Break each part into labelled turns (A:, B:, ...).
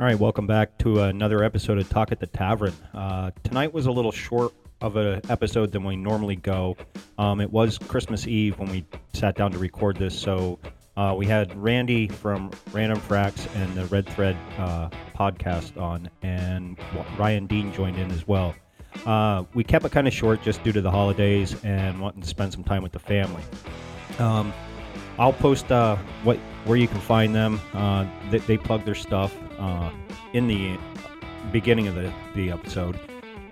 A: All right, welcome back to another episode of Talk at the Tavern. Uh, tonight was a little short of an episode than we normally go. Um, it was Christmas Eve when we sat down to record this, so uh, we had Randy from Random Fracks and the Red Thread uh, podcast on, and Ryan Dean joined in as well. Uh, we kept it kind of short just due to the holidays and wanting to spend some time with the family. Um, I'll post uh, what where you can find them. Uh, they, they plug their stuff uh, in the beginning of the, the episode.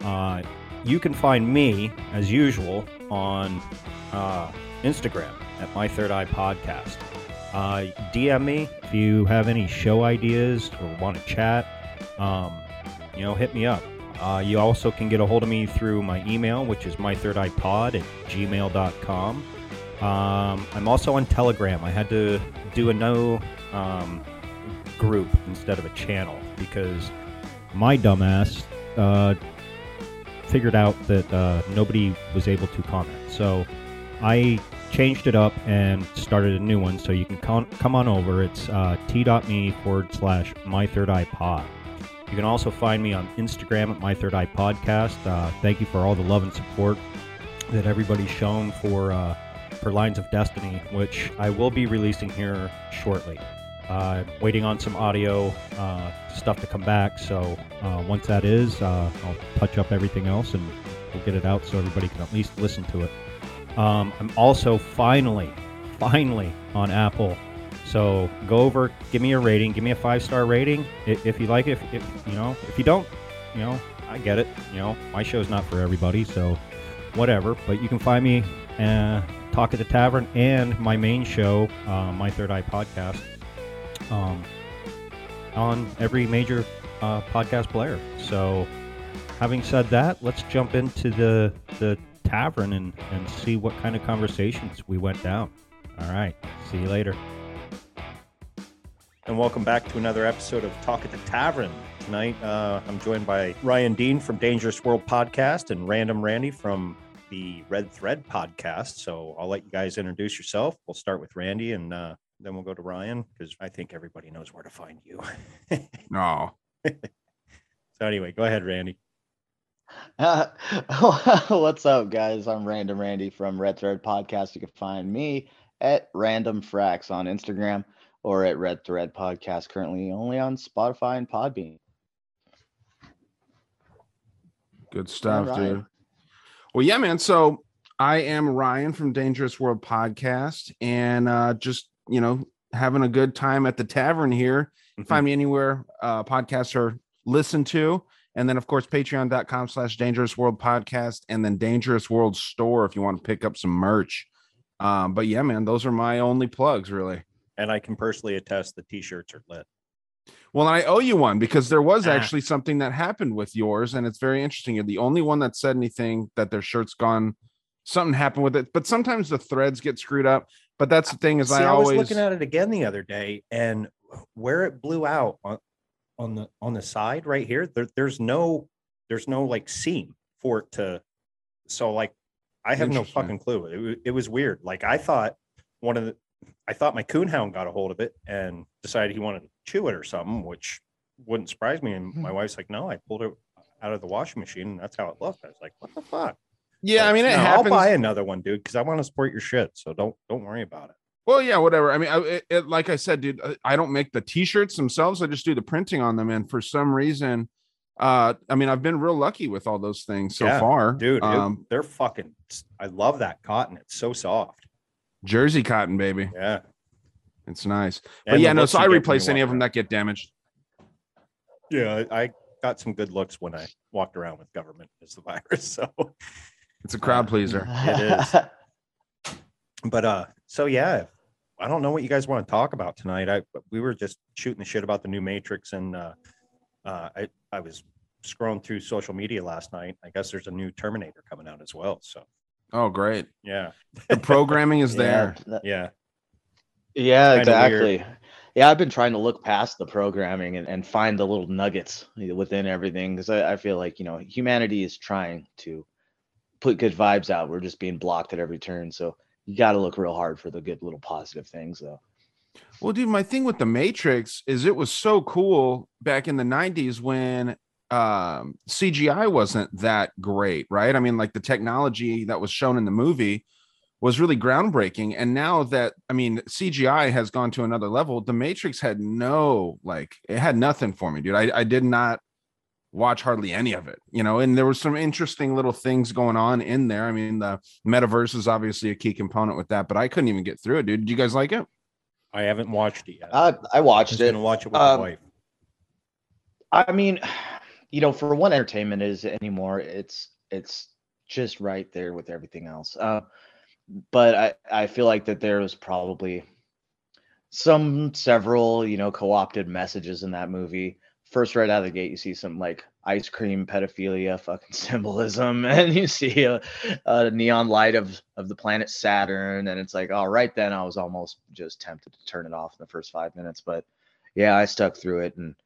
A: Uh, you can find me, as usual, on uh, Instagram at My Third Eye Podcast. Uh, DM me if you have any show ideas or want to chat. Um, you know, hit me up. Uh, you also can get a hold of me through my email, which is mythirdeyepod at gmail.com. Um, I'm also on Telegram. I had to do a no um, group instead of a channel because my dumbass uh, figured out that uh, nobody was able to comment. So I changed it up and started a new one. So you can con- come on over. It's uh, t.me forward slash my third eye pod. You can also find me on Instagram at my third eye podcast. Uh, thank you for all the love and support that everybody's shown for uh, for Lines of Destiny, which I will be releasing here shortly. Uh, waiting on some audio uh, stuff to come back. So uh, once that is, uh, I'll touch up everything else and we'll get it out so everybody can at least listen to it. Um, I'm also finally, finally on Apple. So go over, give me a rating, give me a five star rating if, if you like it. If, if, you know, if you don't, you know, I get it. You know, my show's not for everybody, so whatever. But you can find me, uh, Talk at the Tavern, and my main show, uh, my Third Eye podcast um, on every major uh, podcast player. So, having said that, let's jump into the the tavern and, and see what kind of conversations we went down. All right. See you later. And welcome back to another episode of Talk at the Tavern. Tonight, uh, I'm joined by Ryan Dean from Dangerous World Podcast and Random Randy from the Red Thread Podcast. So I'll let you guys introduce yourself. We'll start with Randy and uh, then we'll go to Ryan because I think everybody knows where to find you.
B: no.
A: so anyway, go ahead, Randy.
C: Uh, what's up, guys? I'm Random Randy from Red Thread Podcast. You can find me at Random Fracks on Instagram or at Red Thread Podcast, currently only on Spotify and Podbean.
B: Good stuff, dude. Well, yeah, man. So I am Ryan from Dangerous World Podcast, and uh, just you know, having a good time at the tavern here. Mm-hmm. Find me anywhere uh, podcasts are listened to. And then, of course, patreon.com slash dangerous world podcast and then dangerous world store if you want to pick up some merch. Um, but yeah, man, those are my only plugs, really.
A: And I can personally attest the t shirts are lit.
B: Well, I owe you one because there was ah. actually something that happened with yours, and it's very interesting. You're the only one that said anything that their shirt's gone. Something happened with it, but sometimes the threads get screwed up. But that's the thing is, See, I, I always
A: was looking at it again the other day, and where it blew out on on the on the side right here, there, there's no there's no like seam for it to. So like, I have no fucking clue. It, it was weird. Like I thought one of the, I thought my coonhound got a hold of it and decided he wanted to chew it or something, which wouldn't surprise me. And my hmm. wife's like, "No, I pulled it out of the washing machine. And that's how it looked." I was like, "What the fuck?"
B: Yeah, I mean, it no, happens.
A: I'll buy another one, dude, because I want to support your shit. So don't don't worry about it.
B: Well, yeah, whatever. I mean, I, it, it, like I said, dude, I don't make the t-shirts themselves. I just do the printing on them, and for some reason, uh, I mean, I've been real lucky with all those things so yeah, far,
A: dude. Um, it, they're fucking. I love that cotton. It's so soft.
B: Jersey cotton, baby.
A: Yeah,
B: it's nice. And but yeah, no. So I replace any of them that get damaged.
A: Yeah, I got some good looks when I walked around with government as the virus. So
B: it's a crowd pleaser.
A: it is. But uh, so yeah, I don't know what you guys want to talk about tonight. I we were just shooting the shit about the new Matrix, and uh, uh, I I was scrolling through social media last night. I guess there's a new Terminator coming out as well. So.
B: Oh, great!
A: Yeah,
B: the programming is there.
A: Yeah.
C: Yeah, exactly. Weird. Yeah, I've been trying to look past the programming and, and find the little nuggets within everything because I, I feel like you know humanity is trying to put good vibes out. We're just being blocked at every turn. So you got to look real hard for the good little positive things, though.
B: Well, dude, my thing with the Matrix is it was so cool back in the 90s when um CGI wasn't that great, right? I mean, like the technology that was shown in the movie was really groundbreaking. And now that I mean CGI has gone to another level, the Matrix had no like it had nothing for me, dude. I, I did not watch hardly any of it, you know, and there was some interesting little things going on in there. I mean, the metaverse is obviously a key component with that, but I couldn't even get through it, dude. Did you guys like it?
A: I haven't watched it yet.
C: I, I watched
A: I'm
C: it.
A: gonna watch it with
C: Um,
A: my wife.
C: I mean, you know, for what entertainment is anymore, it's it's just right there with everything else. Uh, but I I feel like that there was probably some several you know co-opted messages in that movie. First, right out of the gate, you see some like ice cream pedophilia fucking symbolism, and you see a, a neon light of of the planet Saturn, and it's like, all right, then I was almost just tempted to turn it off in the first five minutes, but yeah, I stuck through it. And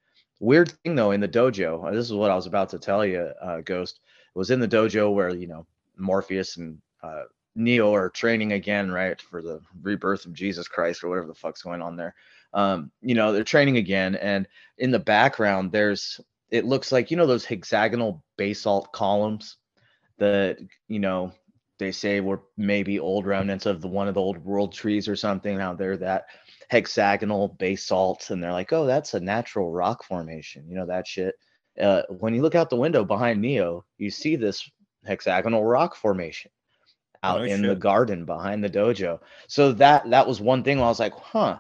C: weird thing though, in the dojo, uh, this is what I was about to tell you, uh, Ghost, was in the dojo where you know Morpheus and uh, Neo are training again, right, for the rebirth of Jesus Christ or whatever the fuck's going on there. Um, you know, they're training again, and in the background, there's it looks like you know those hexagonal basalt columns that you know they say were maybe old remnants of the one of the old world trees or something. Now they're that hexagonal basalt, and they're like, oh, that's a natural rock formation. You know that shit. Uh, when you look out the window behind Neo, you see this hexagonal rock formation out
A: No
C: in the garden behind the dojo. So that that was one thing I was like, huh,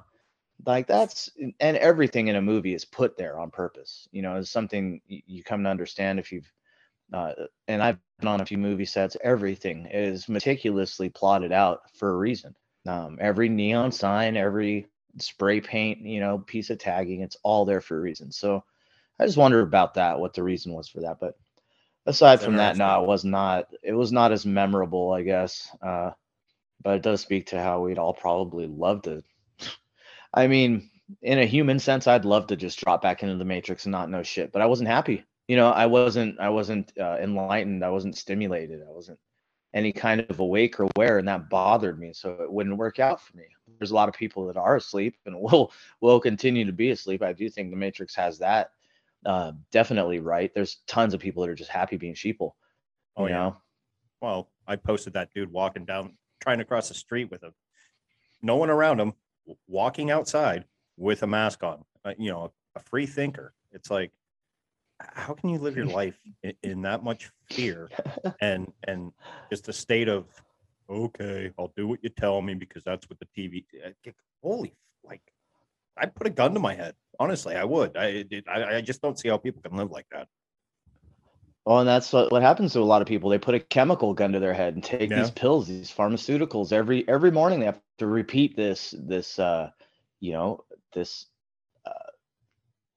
C: like that's and everything in a movie is put there on purpose. You know, it's something you come to understand if you've uh, and I've been on a few movie sets. Everything is meticulously plotted out for a reason. Um, every neon sign, every spray paint, you know, piece of tagging, it's all there for a reason. So I just wonder about that, what the reason was for that. But aside from that, no, it was not. It was not as memorable, I guess. Uh, but it does speak to how we'd all probably love to. I mean, in a human sense, I'd love to just drop back into the matrix and not know shit. But I wasn't happy. You know, I wasn't. I wasn't uh, enlightened. I wasn't stimulated. I wasn't any kind of awake or aware, and that bothered me. So it wouldn't work out for me. There's a lot of people that are asleep and will will continue to be asleep. I do think the Matrix has that uh, definitely right. There's tons of people that are just happy being sheeple.
A: Oh,
C: you
A: yeah.
C: know,
A: Well, I posted that dude walking down, trying to cross the street with a no one around him, walking outside with a mask on. Uh, you know, a free thinker. It's like, how can you live your life in, in that much fear and and just a state of, okay, I'll do what you tell me because that's what the TV. Holy, like, I'd put a gun to my head. Honestly, I would. I it, I, I just don't see how people can live like that.
C: Well, and that's what, what happens to a lot of people. They put a chemical gun to their head and take these pills, these pharmaceuticals every every morning. They have to repeat this this uh, you know this uh,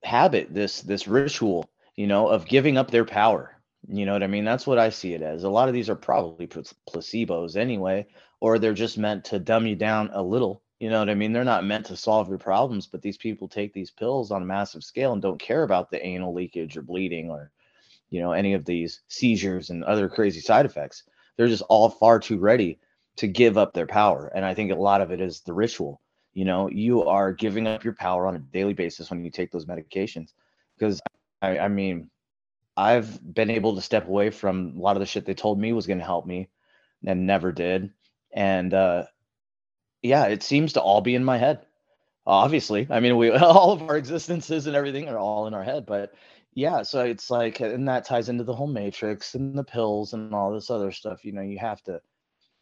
C: habit, this this ritual, you know, of giving up their power. You know what I mean? That's what I see it as. A lot of these are probably placebos anyway, or they're just meant to dumb you down a little. You know what I mean? They're not meant to solve your problems, but these people take these pills on a massive scale and don't care about the anal leakage or bleeding or you know any of these seizures and other crazy side effects they're just all far too ready to give up their power and i think a lot of it is the ritual you know you are giving up your power on a daily basis when you take those medications because i, I mean i've been able to step away from a lot of the shit they told me was going to help me and never did. And uh yeah it seems to all be in my head obviously. I mean we all of our existences and everything are all in our head but yeah so it's like and that ties into the whole matrix and the pills and all this other stuff you know you have to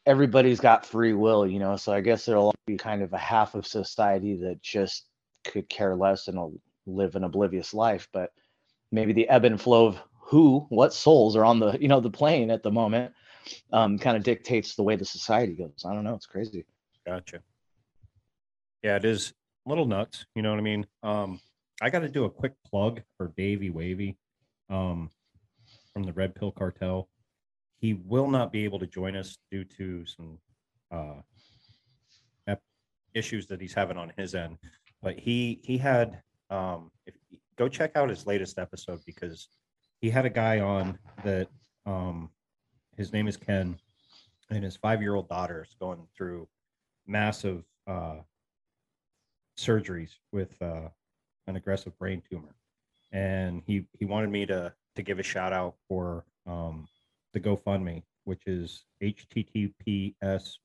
C: everybody's got free will you know so i guess there'll be kind of a half of society that just could care less and live an oblivious life but maybe the ebb and flow of who what souls are on the you know the plane at the moment um kind of dictates the way the society goes i don't know it's crazy
A: Gotcha. Yeah, it is a little nuts. You know what I mean? Um, I got to do a quick plug for Davey Wavy um, from the Red Pill Cartel. He will not be able to join us due to some uh, issues that he's having on his end. But he he had um, if go check out his latest episode because he had a guy on that um, his name is Ken, and his five year old daughter is going through massive uh, surgeries with uh, an aggressive brain tumor, and he he wanted me to to give a shout out for um, the GoFundMe, which is https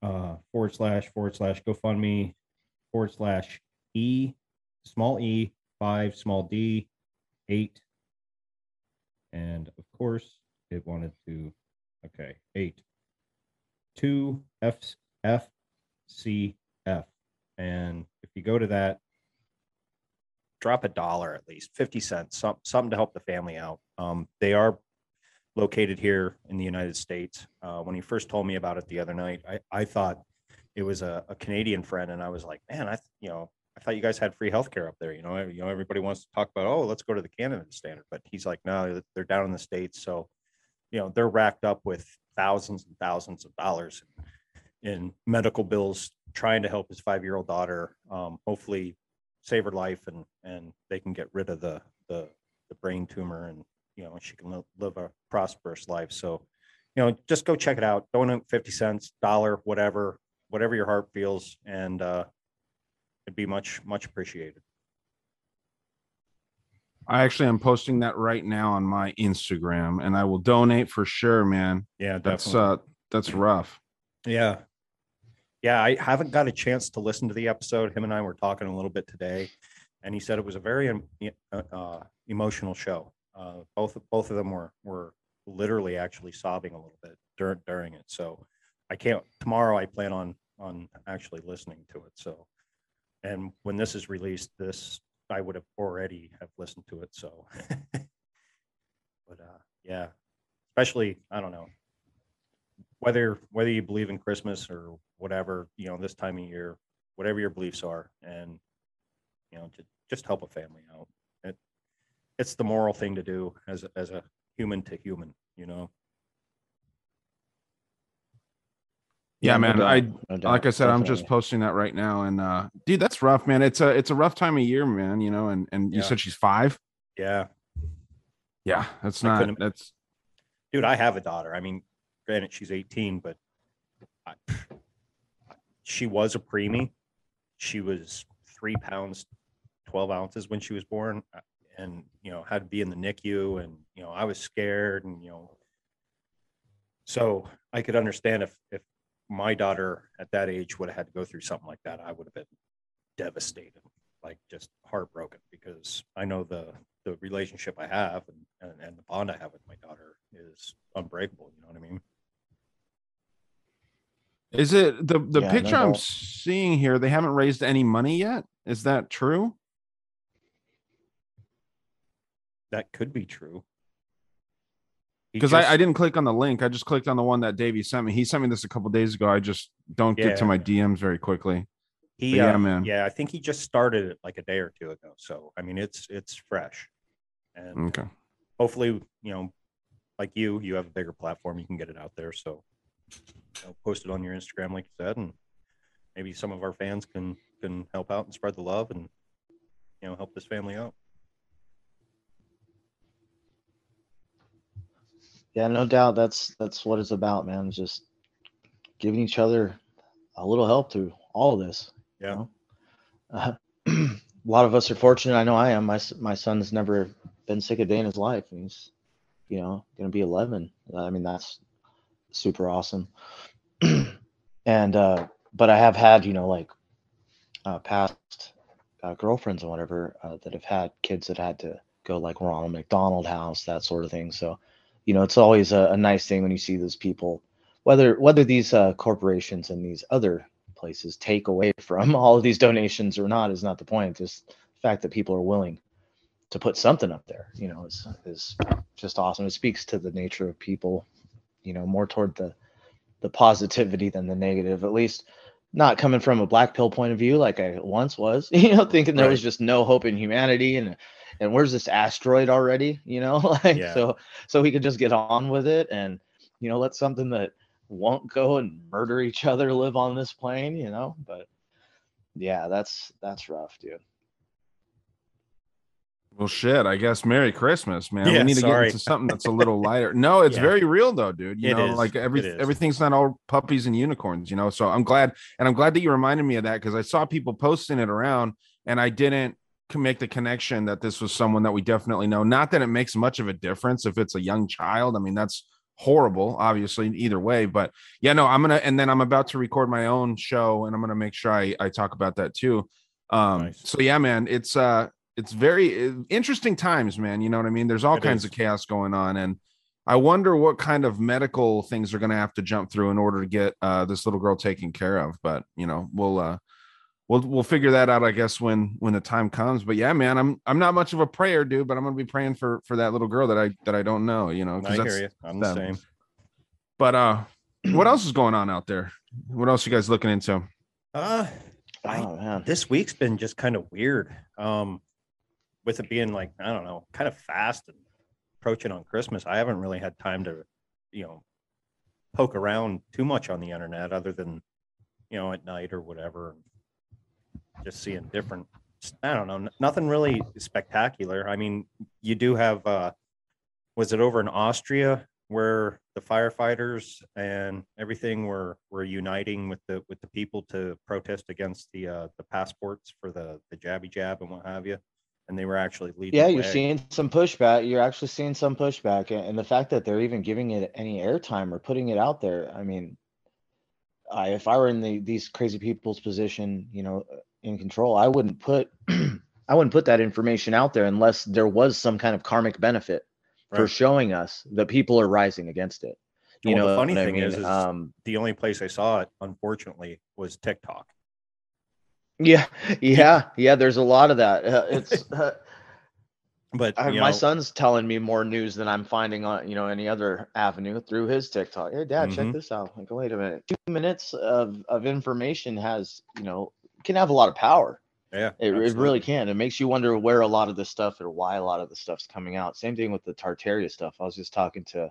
A: uh, forward slash forward slash GoFundMe forward slash e small e five small d eight. And of course it wanted to okay eight. Two f f c f. And if you go to that drop a dollar at least 50 cents some, something to help the family out. Um, they are located here in the united states. Uh, when he first told me about it the other night i, I thought it was a, a canadian friend and i was like man i you know I thought you guys had free healthcare up there. You know, you know, everybody wants to talk about, oh, let's go to the Canada standard, but he's like, no, they're down in the states, so you know they're racked up with thousands and thousands of dollars in medical bills trying to help his five-year-old daughter um, hopefully save her life and and they can get rid of the the, the brain tumor and you know she can live a prosperous life so you know just go check it out donate 50 cents dollar whatever whatever your heart feels and uh it'd be much much appreciated
B: I actually am posting that right now on my Instagram, and I will donate for sure, man.
A: yeah
B: That's
A: definitely.
B: uh, that's rough.
A: Yeah. Yeah, I haven't got a chance to listen to the episode. Him and I were talking a little bit today, and he said it was a very uh, uh, emotional show. Uh, both both of them were were literally actually sobbing a little bit during during it. So I can't tomorrow. I plan on on actually listening to it. So, and when this is released, this I would have already have listened to it. So, but uh, yeah, especially I don't know whether whether you believe in Christmas or whatever, you know, this time of year, whatever your beliefs are, and you know, to just help a family out. It it's the moral thing to do as as a human to human, you know.
B: Yeah,
C: no
B: man.
C: doubt,
B: I
C: no
B: like I said, I'm just posting that right now, and uh, dude, that's rough, man. It's a it's a rough time of year, man. You know, and and you said she's five.
A: Yeah,
B: Yeah, that's
A: I
B: not that's
A: dude, I have a daughter. I mean, granted, she's 18, but I, she was a preemie. She was three pounds, 12 ounces when she was born, uh, and you know, had to be in the NICU, and you know, I was scared, and you know, so I could understand if if my daughter at that age would have had to go through something like that, I would have been devastated, like just heartbroken, because I know the the relationship I have and, and, and the bond I have with my daughter is unbreakable. You know what I mean?
B: is it the the
C: Yeah, no
B: picture I'm
C: doubt.
B: seeing here? They haven't raised any money yet. Is that true?
A: That could be true.
B: Because I, I didn't click on the link. I just clicked on the one that Davey sent me. He sent me this a couple days ago. I just don't get to my DMs very quickly.
A: He,
B: But yeah,
A: uh,
B: man.
A: Yeah, I think he just started it like a day or two ago. So I mean, it's it's fresh, and
B: Okay.
A: hopefully, you know, like you, you have a bigger platform. You can get it out there. So you know, post it on your Instagram, like you said, and maybe some of our fans can can help out and spread the love and you know help this family out.
C: Yeah, no doubt. That's that's what it's about, man. Just giving each other a little help through all of this. you
A: Yeah.
C: know? Uh, a lot of us are fortunate. I know I am. My my son's never been sick a day in his life, and he's, you know, gonna be 11. I mean, that's super awesome. and uh, but I have had, you know, like uh, past uh, girlfriends and whatever uh, that have had kids that had to go like Ronald McDonald House, that sort of thing. So you know it's always a, a nice thing when you see those people whether whether these uh, corporations and these other places take away from all of these donations or not is not the point just the fact that people are willing to put something up there you know is is just awesome. It speaks to the nature of people you know more toward the the positivity than the negative at least not coming from a black pill point of view like i once was you know thinking there was just no hope in humanity and and where's this asteroid already you know like
A: Yeah.
C: so so we could just get on with it and you know let something that won't go and murder each other live on this plane you know but yeah that's that's rough dude
B: Well, shit. I guess Merry Christmas, man.
A: Yeah,
B: we need to
A: sorry.
B: get into something that's a little lighter. No, it's
A: Yeah.
B: very real though, dude. You
A: It
B: know,
A: is.
B: like every everything's not all puppies and unicorns. You know, so I'm glad, and I'm glad that you reminded me of that because I saw people posting it around, and I didn't c- make the connection that this was someone that we definitely know. Not that it makes much of a difference if it's a young child. I mean, that's horrible, obviously, either way. But yeah, no, I'm gonna, and then I'm about to record my own show, and I'm gonna make sure I I talk about that too. Um,
A: Nice.
B: so yeah, man, it's uh it's very interesting times, man. You know what I mean? There's all
A: It
B: kinds
A: is.
B: of chaos going on, and I wonder what kind of medical things are going to have to jump through in order to get uh, this little girl taken care of. But you know, we'll uh, we'll we'll figure that out, I guess, when when the time comes. But yeah, man, I'm I'm not much of a prayer dude, but I'm gonna be praying for for that little girl that I that I don't know. You know,
A: I
B: that's
A: hear you. I'm the same.
B: But uh, what else is going on out there? What else you guys looking into?
A: Uh, I,
C: Oh man.
A: this week's been just kind of weird. Um, with it being like I don't know, kind of fast and approaching on Christmas, I haven't really had time to, you know, poke around too much on the internet, other than, you know, at night or whatever. Just seeing different. I don't know, nothing really spectacular. I mean, you do have. uh Was it over in Austria where the firefighters and everything were were uniting with the with the people to protest against the uh the passports for the the jabby jab and what have you and they were actually leading
C: Yeah, you're seeing some pushback. You're actually seeing some pushback, and the fact that they're even giving it any airtime or putting it out there. I mean, I if I were in the these crazy people's position, you know, in control, I wouldn't put I wouldn't put that information out there unless there was some kind of karmic benefit for showing us that people are rising against it. You
A: Well, the
C: know,
A: funny
C: what I
A: thing is- is-
C: um,
A: the only place i saw it unfortunately was tiktok
C: yeah, yeah, yeah. There's a lot of that. Uh, it's. Uh,
A: but
C: I, my
A: know,
C: son's telling me more news than I'm finding on you know any other avenue through his TikTok. Hey, Dad, check
A: Mhm.
C: this out. Like, wait a minute. Two minutes of of information has you know can have a lot of power.
A: yeah
C: It, it really can. It makes you wonder where a lot of this stuff or why a lot of the stuff's coming out. Same thing with the Tartaria stuff. I was just talking to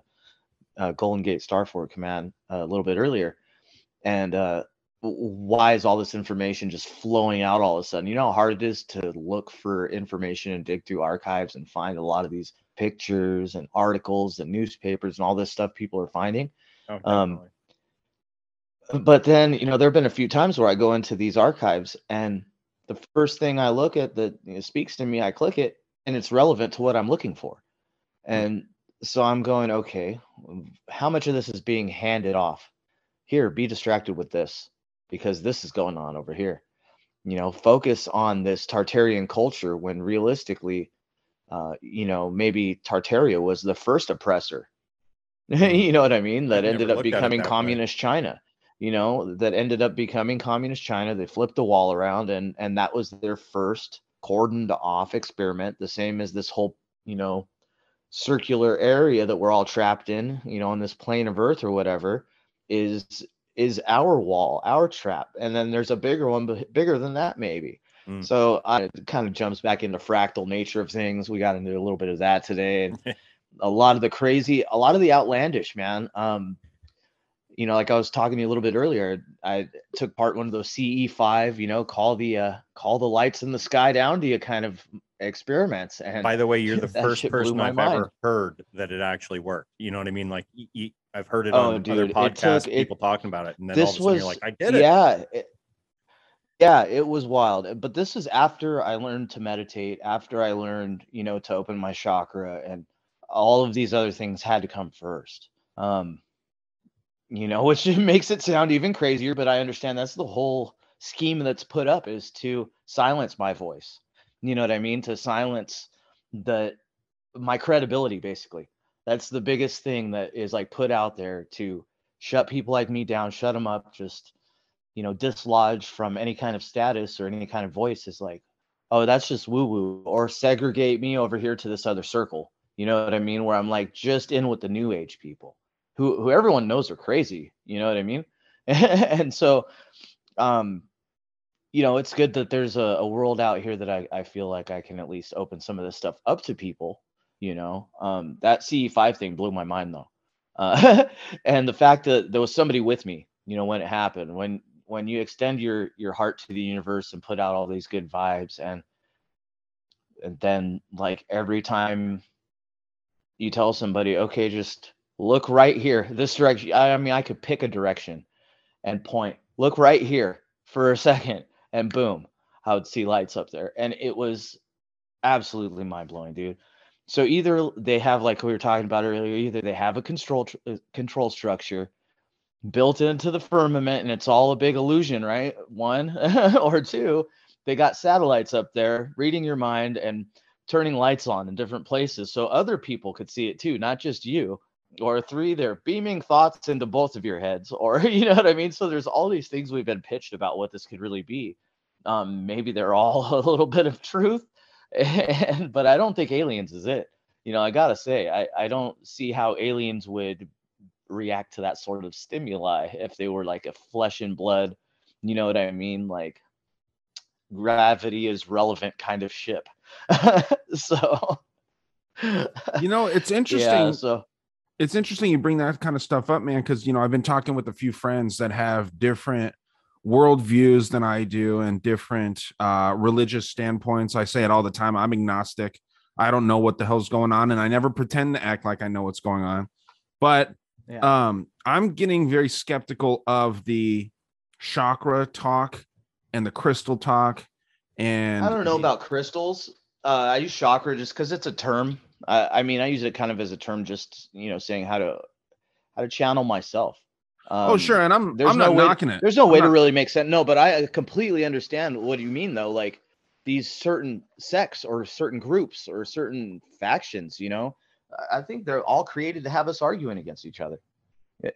C: uh, Golden Gate Starfort Command uh, a little bit earlier, and uh, why is all this information just flowing out all of a sudden? You know how hard it is to look for information and dig through archives and find a lot of these pictures and articles and newspapers and all this stuff people are finding
A: Oh,
C: um. But then you know there have been a few times where i go into these archives and the first thing i look at that you know, speaks to me i click it and it's relevant to what i'm looking for. And so i'm going okay how much of this is being handed off? Here be distracted with this because this is going on over here. You know focus on this tartarian culture when realistically uh, you know maybe tartaria was the first oppressor. You know what i mean? That
A: I've
C: ended up
A: looked at it
C: becoming
A: that way.
C: communist china you know that ended up becoming communist china. They flipped the wall around and and that was their first cordoned off experiment the same as this whole you know circular area that we're all trapped in you know on this plane of earth or whatever is is our wall our trap. And then there's a bigger one but bigger than that maybe.
A: Mm.
C: so I, it kind of jumps back into fractal nature of things. We got into a little bit of that today and a lot of the crazy a lot of the outlandish man. Um you know like i was talking to you a little bit earlier i took part one of those ce5 you know call the uh call the lights in the sky down to you kind of experiments and
A: by the way you're the first person i've
C: mind.
A: ever heard that it actually worked you know what i mean like i've heard it
C: Oh,
A: on
C: dude,
A: other podcasts
C: took- it-
A: people talking about it and then all
C: this
A: of a sudden
C: was
A: you're like i did it
C: yeah it- yeah it was wild but this is after i learned to meditate after i learned you know to open my chakra and all of these other things had to come first um you know which makes it sound even crazier but i understand that's the whole scheme that's put up is to silence my voice. You know what i mean? To silence the my credibility basically. That's the biggest thing that is like put out there to shut people like me down shut them up just you know dislodge from any kind of status or any kind of voice is like oh that's just woo woo or segregate me over here to this other circle. You know what i mean? Where i'm like just in with the new age people who who everyone knows are crazy you know what i mean? And so um you know it's good that there's a, a world out here that I, I feel like i can at least open some of this stuff up to people you know? Um that ce5 thing blew my mind though. Uh and the fact that there was somebody with me you know when it happened when when you extend your your heart to the universe and put out all these good vibes and and then like every time you tell somebody, okay, just look right here, this direction. I, mean, I could pick a direction and point, look right here for a second, and boom, I would see lights up there. And it was absolutely mind blowing, dude. So either they have, like we were talking about earlier, either they have a control tr- uh, control structure built into the firmament, and it's all a big illusion, right? One or two, they got satellites up there reading your mind and turning lights on in different places so other people could see it too, not just you. Or three, they're beaming thoughts into both of your heads, or you know what I mean. So there's all these things we've been pitched about what this could really be. Um, maybe they're all a little bit of truth, and, but I don't think aliens is it. You know, I gotta say, I, I don't see how aliens would react to that sort of stimuli if they were like a flesh and blood, you know what I mean? Like gravity is relevant kind of ship. so
B: you know, it's interesting. Yeah, so it's interesting you bring that kind of stuff up, man, because you know, I've been talking with a few friends that have different worldviews than I do and different uh, religious standpoints. I say it all the time. I'm agnostic. I don't know what the hell's going on, and I never pretend to act like I know what's going on. But yeah. um, I'm getting very skeptical of the chakra talk and the crystal talk. And
C: I don't know about crystals. Uh, I use chakra just because it's a term. I, I mean, I use it kind of as a term, just you know, saying how to how to channel myself.
B: Um, oh, sure, and I'm there's I'm no
C: not
B: knocking
C: to,
B: it.
C: There's no
B: I'm
C: way
B: not...
C: to really make sense. No, but I completely understand what you mean though. Like these certain sects or certain groups or certain factions, you know, I think they're all created to have us arguing against each other.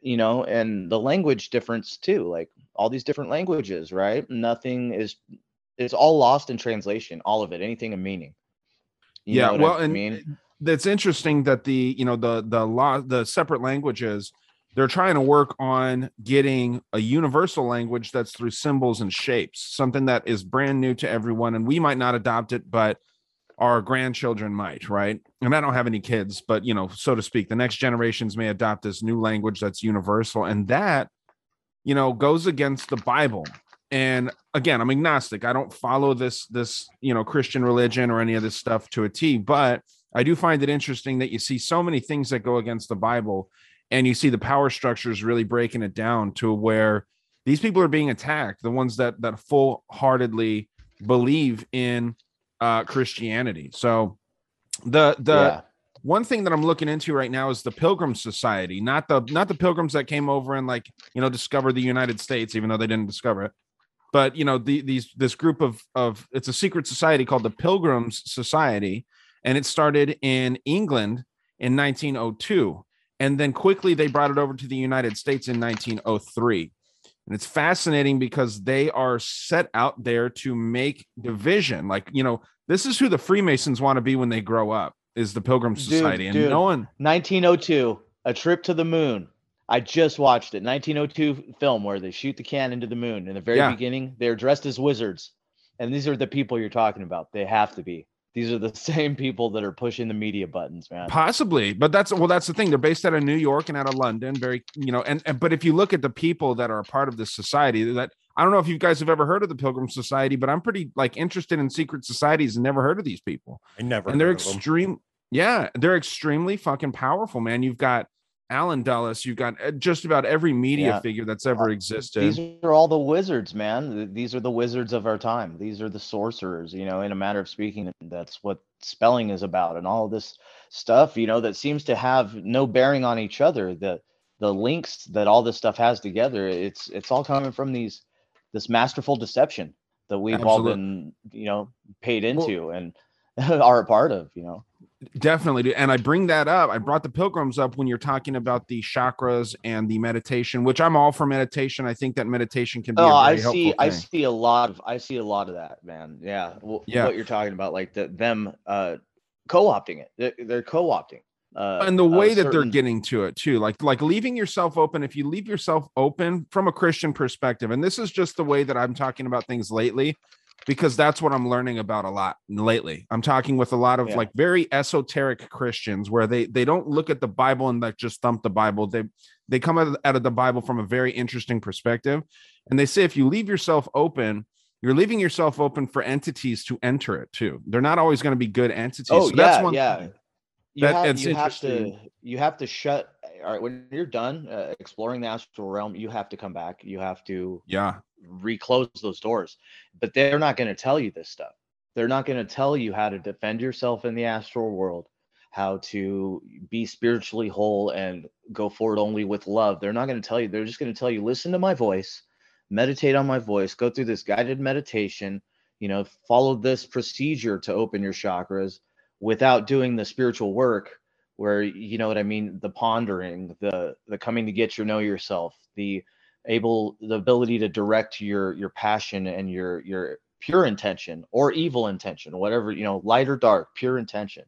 C: You know, and the language difference too. Like all these different languages, right? Nothing is it's all lost in translation, all of it, anything of meaning.
B: You yeah, well, I and mean? That's interesting that the you know the the law the separate languages they're trying to work on getting a universal language that's through symbols and shapes, something that is brand new to everyone, and we might not adopt it, but our grandchildren might, right? And I don't have any kids, but you know, so to speak, the next generations may adopt this new language that's universal, and that you know goes against the Bible and again i'm agnostic i don't follow this this you know christian religion or any of this stuff to a t but i do find it interesting that you see so many things that go against the bible and you see the power structures really breaking it down to where these people are being attacked the ones that that full-heartedly believe in uh christianity so the the yeah. one thing that i'm looking into right now is the pilgrim society not the not the pilgrims that came over and like you know discovered the united states even though they didn't discover it but you know the, these this group of of it's a secret society called the Pilgrims Society, and it started in England in 1902, and then quickly they brought it over to the United States in 1903. And it's fascinating because they are set out there to make division. Like, you know, this is who the Freemasons want to be when they grow up is the Pilgrim Society. Dude, and dude, no one
C: 1902, a trip to the moon. I just watched it. 1902 film where they shoot the can into the moon. In the very yeah. beginning, they're dressed as wizards. And these are the people you're talking about. They have to be. These are the same people that are pushing the media buttons, man.
B: Possibly, but that's well, that's the thing. They're based out of New York and out of London. Very, you know, and, and but if you look at the people that are a part of this society, that I don't know if you guys have ever heard of the Pilgrim Society, but I'm pretty like interested in secret societies and never heard of these people.
A: I never.
B: And they're extreme. Yeah, they're extremely fucking powerful, man. You've got Allen Dulles, you've got uh, just about every media yeah. figure that's ever existed.
C: These are all the wizards, man. These are the wizards of our time. These are the sorcerers, you know, in a matter of speaking. That's what spelling is about and all this stuff, you know, that seems to have no bearing on each other. The the links that all this stuff has together, it's it's all coming from these this masterful deception that we've Absolutely. all been, you know, paid into well, and are a part of, you know.
B: Definitely. And I bring that up. I brought the pilgrims up when you're talking about the chakras and the meditation, which I'm all for meditation. I think that meditation can be oh, I
C: see I see a lot of I see a lot of that, man. Yeah. yeah. What you're talking about, like the, them uh co-opting it. They're, they're co-opting.
B: Uh, and the way that certain... they're getting to it too like like leaving yourself open if you leave yourself open from a christian perspective and this is just the way that i'm talking about things lately because that's what I'm learning about a lot lately. I'm talking with a lot of yeah. like very esoteric Christians where they they don't look at the Bible and like just thump the Bible. They they come out of the Bible from a very interesting perspective, and they say if you leave yourself open, you're leaving yourself open for entities to enter it too. They're not always going to be good entities.
C: Oh
B: So that's
C: yeah,
B: one
C: yeah. You,
B: That-
C: have, you have to you have to shut. All right, when you're done uh, exploring the astral realm, you have to come back. You have to
B: Yeah.
C: Reclose those doors. But they're not going to tell you this stuff. They're not going to tell you how to defend yourself in the astral world, how to be spiritually whole and go forward only with love. They're not going to tell you. They're just going to tell you, listen to my voice, meditate on my voice, go through this guided meditation, you know, follow this procedure to open your chakras without doing the spiritual work where you know what I mean, the pondering, the the coming to get your know yourself, the able the ability to direct your your passion and your your pure intention or evil intention whatever you know light or dark pure intention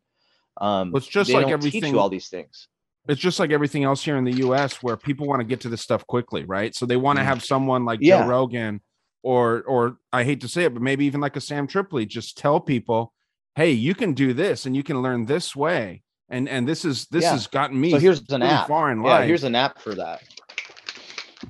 C: um
B: Well, it's just like everything-
C: all these things
B: It's just like everything else here in the US where people want to get to this stuff quickly, right? So they want to
C: Mm.
B: have someone like
C: Yeah.
B: Joe Rogan or or I hate to say it, but maybe even like a Sam Tripoli just tell people, "Hey, you can do this and you can learn this way." And and this is this
C: Yeah.
B: has gotten me
C: so here's an
B: really
C: app
B: far in
C: yeah
B: life.
C: here's an app for that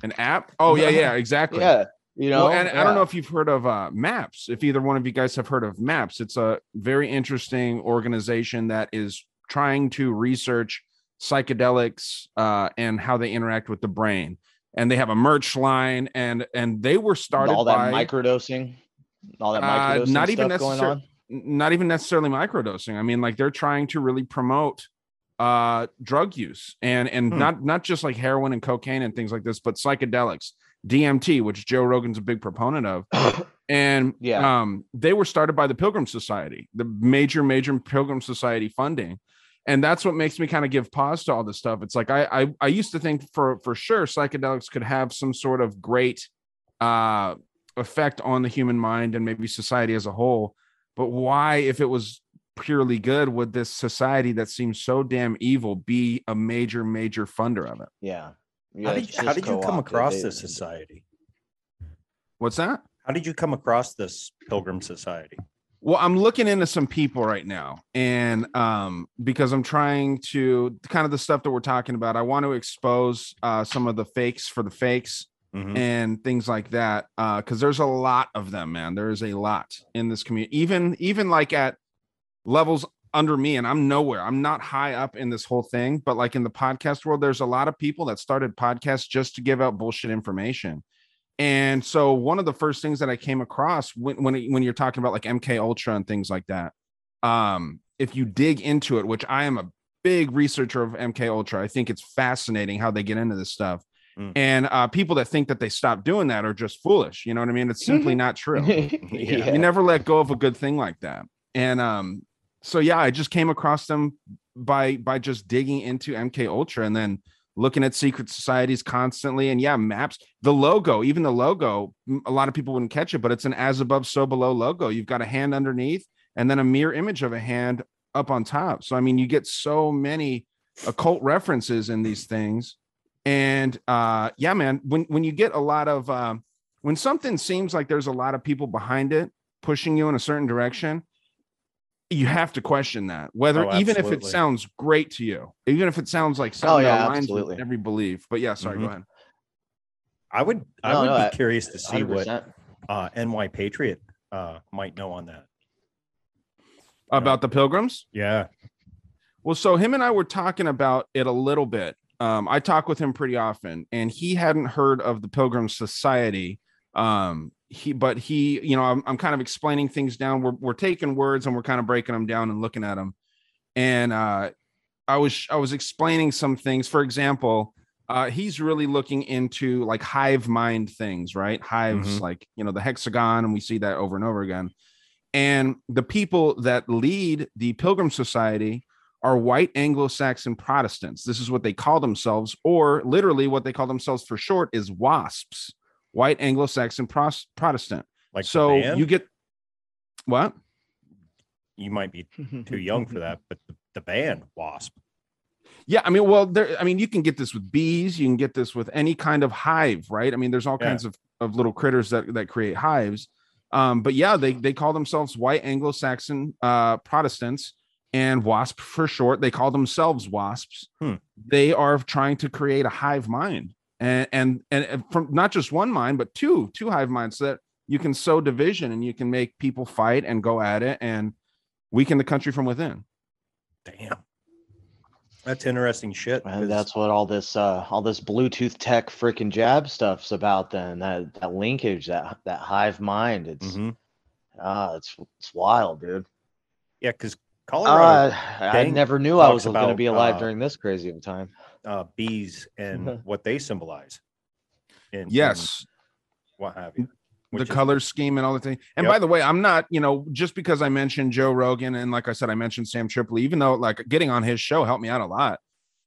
B: an app. Oh yeah, yeah, exactly.
C: yeah you know
B: well, and I don't know if you've heard of uh, Maps. If either one of you guys have heard of Maps, it's a very interesting organization that is trying to research psychedelics uh, and how they interact with the brain. And they have a merch line, and and they were started
C: all that
B: by
C: microdosing all that
B: Uh,
C: microdosing
B: not even
C: stuff going on
B: not even necessarily microdosing. I mean, like they're trying to really promote uh drug use and and
A: Hmm.
B: not not just like heroin and cocaine and things like this, but psychedelics, DMT, which Joe Rogan's a big proponent of. And
C: Yeah.
B: um, they were started by the Pilgrim Society, the major, major Pilgrim Society funding. And that's what makes me kind of give pause to all this stuff. It's like I, I I used to think for for sure psychedelics could have some sort of great uh effect on the human mind and maybe society as a whole. But why, if it was purely good, would this society that seems so damn evil be a major, major funder of it?
C: yeah
D: How did you, how did you come across
C: They-
D: this society?
B: What's that?
D: How did you come across this Pilgrim Society?
B: Well, I'm looking into some people right now, and um, because I'm trying to kind of the stuff that we're talking about, I want to expose uh, some of the fakes for the fakes
D: Mhm.
B: and things like that. Uh, because there's a lot of them, man. There is a lot in this community, even even like at levels under me, and I'm nowhere. I'm not high up in this whole thing, but like in the podcast world, there's a lot of people that started podcasts just to give out bullshit information. And so one of the first things that I came across when when, when you're talking about like MK Ultra and things like that, um, if you dig into it, which I am a big researcher of MK Ultra, I think it's fascinating how they get into this stuff.
A: Mm.
B: And uh, people that think that they stopped doing that are just foolish. You know what I mean? It's simply not true.
C: yeah.
B: You never let go of a good thing like that. And um, so yeah, I just came across them by by just digging into MK Ultra and then looking at secret societies constantly. And yeah, maps, the logo, even the logo, a lot of people wouldn't catch it, but it's an as above, so below logo. You've got a hand underneath and then a mirror image of a hand up on top. So I mean, you get so many occult references in these things. And uh yeah, man, when when you get a lot of um when something seems like there's a lot of people behind it pushing you in a certain direction, you have to question that. Whether
D: Oh,
B: even if it sounds great to you, even if it sounds like something
C: yeah,
B: that aligns
C: absolutely.
B: with every belief. But yeah, sorry,
A: Mhm.
B: go ahead.
D: I would I
C: No,
D: would
C: no,
D: be
C: I-
D: curious to see what
C: 100%.
D: uh, NY Patriot uh, might know on that.
B: About the pilgrims.
D: Yeah.
B: Well, so him and I were talking about it a little bit. Um, I talk with him pretty often, and he hadn't heard of the Pilgrim Society. Um, he, but he, you know, I'm, I'm kind of explaining things down. We're, we're taking words and we're kind of breaking them down and looking at them. And uh, I was, I was explaining some things. For example, uh, he's really looking into like hive mind things, right? Hives,
A: Mhm.
B: like you know, the hexagon, and we see that over and over again. And the people that lead the Pilgrim Society are white Anglo-Saxon Protestants. This is what they call themselves, or literally what they call themselves for short is WASPs, white Anglo-Saxon Pros- Protestant.
A: Like
B: so you get what?
A: you might be too young for that, but the, the band Wasp.
B: Yeah, I mean, well, there. I mean, you can get this with bees. You can get this with any kind of hive, right? I mean, there's all
A: Yeah.
B: kinds of of little critters that that create hives. Um, but yeah, they they call themselves white Anglo-Saxon uh, Protestants and WASP for short. They call themselves WASPs.
A: Hmm.
B: They are trying to create a hive mind, and and and from not just one mind, but two two hive minds. So that you can sow division and you can make people fight and go at it and weaken the country from within.
A: Damn. That's interesting shit.
C: And
A: 'cause-
C: that's what all this uh all this Bluetooth tech freaking jab stuff's about then. That that linkage, that that hive mind. It's
A: mm-hmm.
C: ah, it's it's wild, dude.
A: yeah, because Colorado
C: Uh, I never knew I was going to be alive
A: uh,
C: during this crazy of a time.
A: uh, bees and what they symbolize. And in
B: Yes,
A: what have you?
B: the
A: which is-
B: color scheme and all the things. And
A: Yep.
B: by the way, I'm not, you know, just because I mentioned Joe Rogan and like I said, I mentioned Sam Tripoli, even though like getting on his show helped me out a lot.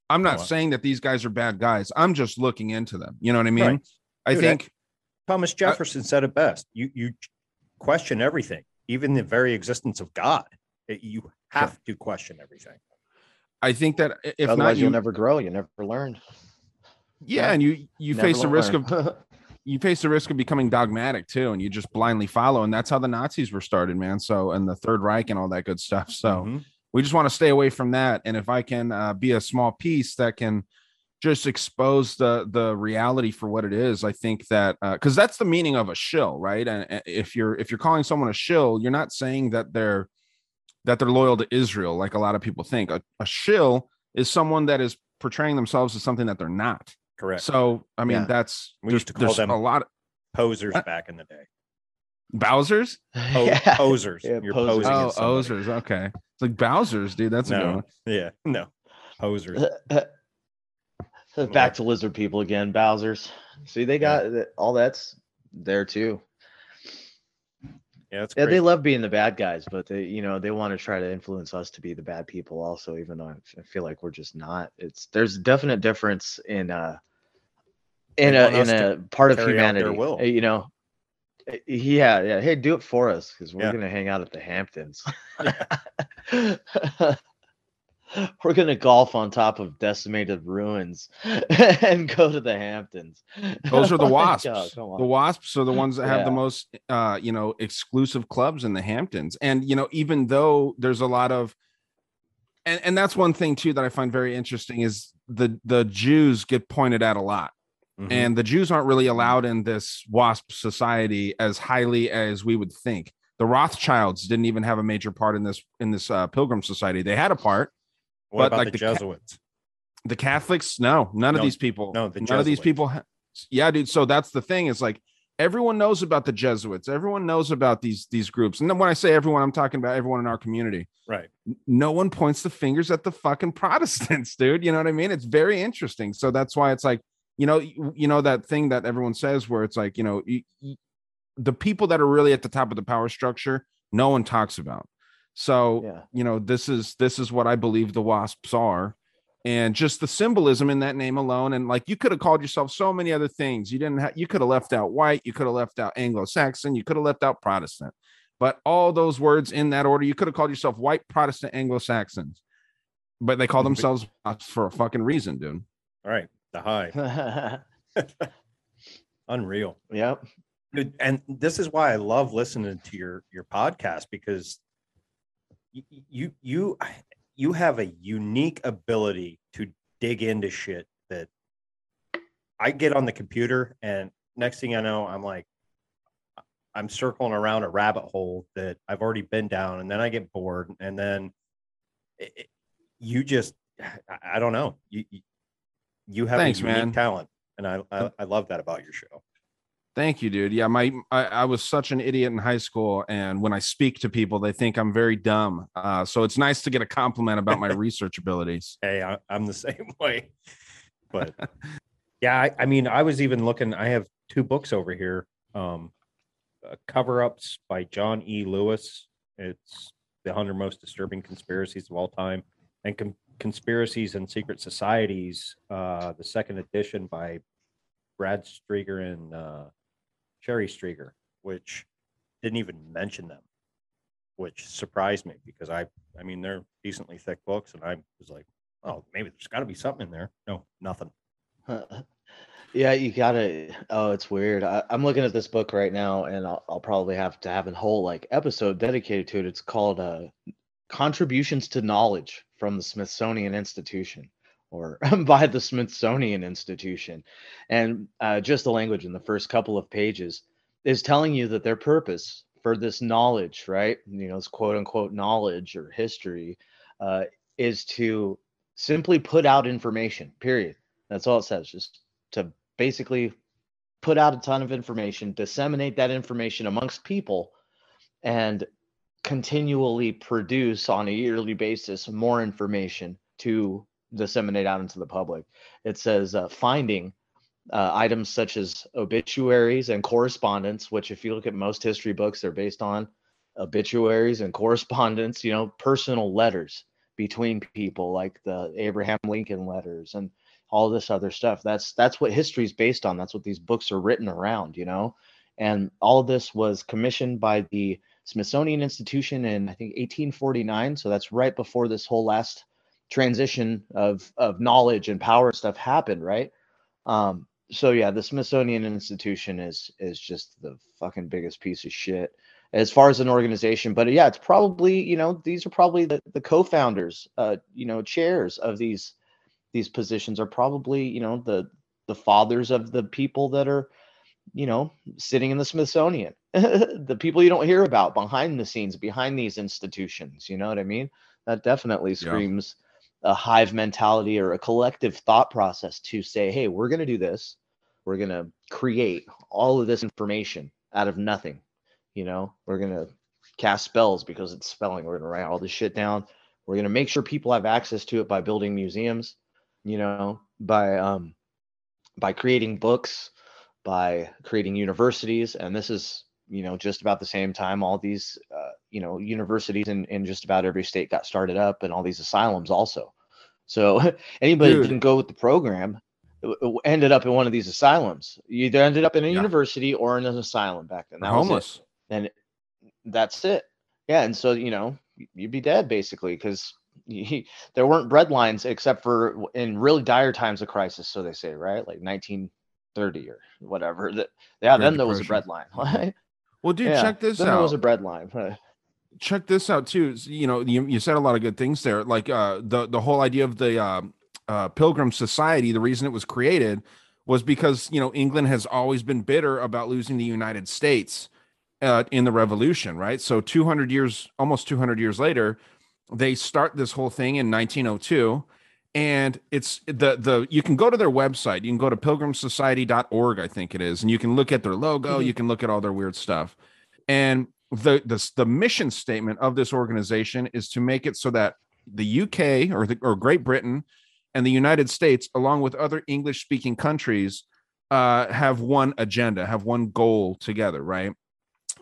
B: I'm not
A: Oh,
B: saying that these guys are bad guys. I'm just looking into them. You know what I mean?
A: Right.
B: I
A: Dude, I-
B: think
A: Thomas Jefferson said it best. You you question everything, even the very existence of God. It- you have to question everything.
B: I think that if
C: Otherwise,
B: not you,
C: you'll never grow. You never learn.
B: yeah, and you you
C: Never
B: face the risk of you face the risk of becoming dogmatic too, and you just blindly follow. And that's how the Nazis were started, man. So and the Third Reich and all that good stuff. So
A: Mhm.
B: we just want to stay away from that. And if I can uh, be a small piece that can just expose the the reality for what it is, I think that because that's the meaning of a shill, right? And and if you're if you're calling someone a shill, you're not saying that they're that they're loyal to Israel, like a lot of people think. A, a shill is someone that is portraying themselves as something that they're not.
A: correct.
B: So I mean,
C: Yeah.
B: that's
A: We used to call them-
B: a lot of
A: Posers
B: What?
A: back in the day.
B: Bowsers.
A: Po-
C: Yeah.
A: Posers.
C: Yeah,
A: You're
C: posers.
A: posing
B: Oh,
A: as somebody.
B: Osers. Okay, it's like Bowsers, dude. That's a good
A: No.
B: one.
A: Yeah. No. Posers.
C: Back to lizard people again, Bowser's. See, they got th- all that's there too.
A: Yeah,
C: Yeah, they love being the bad guys, but they, you know, they want to try to influence us to be the bad people also, even though I feel like we're just not. It's there's a definite difference in uh in a in a part of
A: carry out their
C: humanity. uh, You know. Uh, Yeah, yeah. Hey, do it for us because we're
A: Yeah.
C: gonna hang out at the Hamptons. we're gonna golf on top of decimated ruins and go to the Hamptons.
B: Those are the
C: Like,
B: wasps.
C: oh,
B: the wasps are the ones that have
C: Yeah.
B: the most uh you know exclusive clubs in the hamptons and you know even though there's a lot of and and that's one thing too that i find very interesting is the the jews get pointed at a lot
A: Mhm.
B: and the jews aren't really allowed in this wasp society as highly as we would think the rothschilds didn't even have a major part in this in this uh, pilgrim society they had a part
A: what
B: but
A: about
B: like
A: the,
B: the ca-
A: Jesuits?
B: the Catholics, no, none of these people.
A: no, the
B: none of these people. Ha- yeah, dude. So that's the thing. Is like everyone knows about the Jesuits. Everyone knows about these these groups. And then when I say everyone, I'm talking about everyone in our community.
A: Right.
B: No one points the fingers at the fucking Protestants, dude. You know what I mean? It's very interesting. So that's why it's like you know you, you know that thing that everyone says where it's like you know you, you- the people that are really at the top of the power structure, no one talks about. So
C: Yeah.
B: you know this is this is what i believe the wasps are and just the symbolism in that name alone and like you could have called yourself so many other things you didn't have you could have left out white you could have left out anglo-saxon you could have left out protestant but all those words in that order you could have called yourself white protestant anglo-saxons but they call themselves wasps for a fucking reason dude
A: All right. The high. Unreal.
C: yep.
A: And this is why I love listening to your your podcast because you you you have a unique ability to dig into shit that I get on the computer and next thing I know I'm like I'm circling around a rabbit hole that I've already been down and then I get bored and then it, it- you just I, I don't know you you- you have
B: Thanks,
A: a unique
B: man.
A: talent and I, I I love that about your show.
B: Thank you, dude. Yeah, my I, I was such an idiot in high school, and when I speak to people, they think I'm very dumb. Uh, so it's nice to get a compliment about my research abilities.
A: Hey, I, I'm the same way. But yeah, I, I mean, I was even looking. I have two books over here. Um, uh, cover ups by Jon E. Lewis. It's the hundred most disturbing conspiracies of all time, and com- conspiracies and secret societies. Uh, the second edition by Brad Steiger and Sherry Steiger, which didn't even mention them, which surprised me because I, I mean, they're decently thick books, and I was like, oh, maybe there's got to be something in there. No, nothing.
C: yeah, you gotta. Oh, it's weird. I, I'm looking at this book right now, and I'll, I'll probably have to have a whole like episode dedicated to it. It's called uh, "Contributions to Knowledge from the Smithsonian Institution," or by the Smithsonian Institution, and uh, just the language in the first couple of pages. is telling you that their purpose for this knowledge, right? You know, this quote unquote knowledge or history, uh, is to simply put out information. Period. That's all it says. Just to basically put out a ton of information, disseminate that information amongst people, and continually produce on a yearly basis more information to disseminate out into the public. It says uh, finding uh, items such as obituaries and correspondence, which, if you look at most history books, they're based on obituaries and correspondence, you know, personal letters between people, like the Abraham Lincoln letters and all this other stuff. That's that's what history is based on. That's what these books are written around, you know. And all this was commissioned by the Smithsonian Institution in I think 1849. So that's right before this whole last transition of of knowledge and power stuff happened, right? Um, so yeah, the Smithsonian Institution is is just the fucking biggest piece of shit as far as an organization. But yeah, it's probably you know these are probably the, the co-founders, uh, you know, chairs of these these positions are probably you know the the fathers of the people that are you know sitting in the Smithsonian, the people you don't hear about behind the scenes, behind these institutions. You know what I mean? That definitely screams. Yeah a hive mentality or a collective thought process to say, hey, we're going to do this. We're going to create all of this information out of nothing you know? We're going to cast spells because it's spelling. We're going to write all this shit down. We're going to make sure people have access to it by building museums you know? By um by creating books by creating universities. And this is you know just about the same time all these uh, you know universities in, in just about every state got started up and all these asylums also so anybody Dude. didn't go with the program uh, uh, ended up in one of these asylums. You either ended up in a yeah. university or in an asylum back then. That
B: homeless.
C: And that's it. Yeah, and so you know you'd be dead basically because there weren't bread lines except for in really dire times of crisis, so they say, right? Like 1930 or whatever. That yeah, Great then there was a bread line.
B: well, dude, yeah, check this
C: then
B: out.
C: There was a bread line.
B: Check this out too. You know, you, you said a lot of good things there. Like uh, the the whole idea of the uh, uh, Pilgrim Society, the reason it was created was because you know England has always been bitter about losing the United States uh, in the Revolution, right? So 200 years, almost 200 years later, they start this whole thing in 1902 and it's the the you can go to their website you can go to pilgrimsociety.org i think it is and you can look at their logo mm-hmm. you can look at all their weird stuff and the, the the mission statement of this organization is to make it so that the uk or the or great britain and the United States, along with other English speaking countries, uh, have one agenda, have one goal together, right?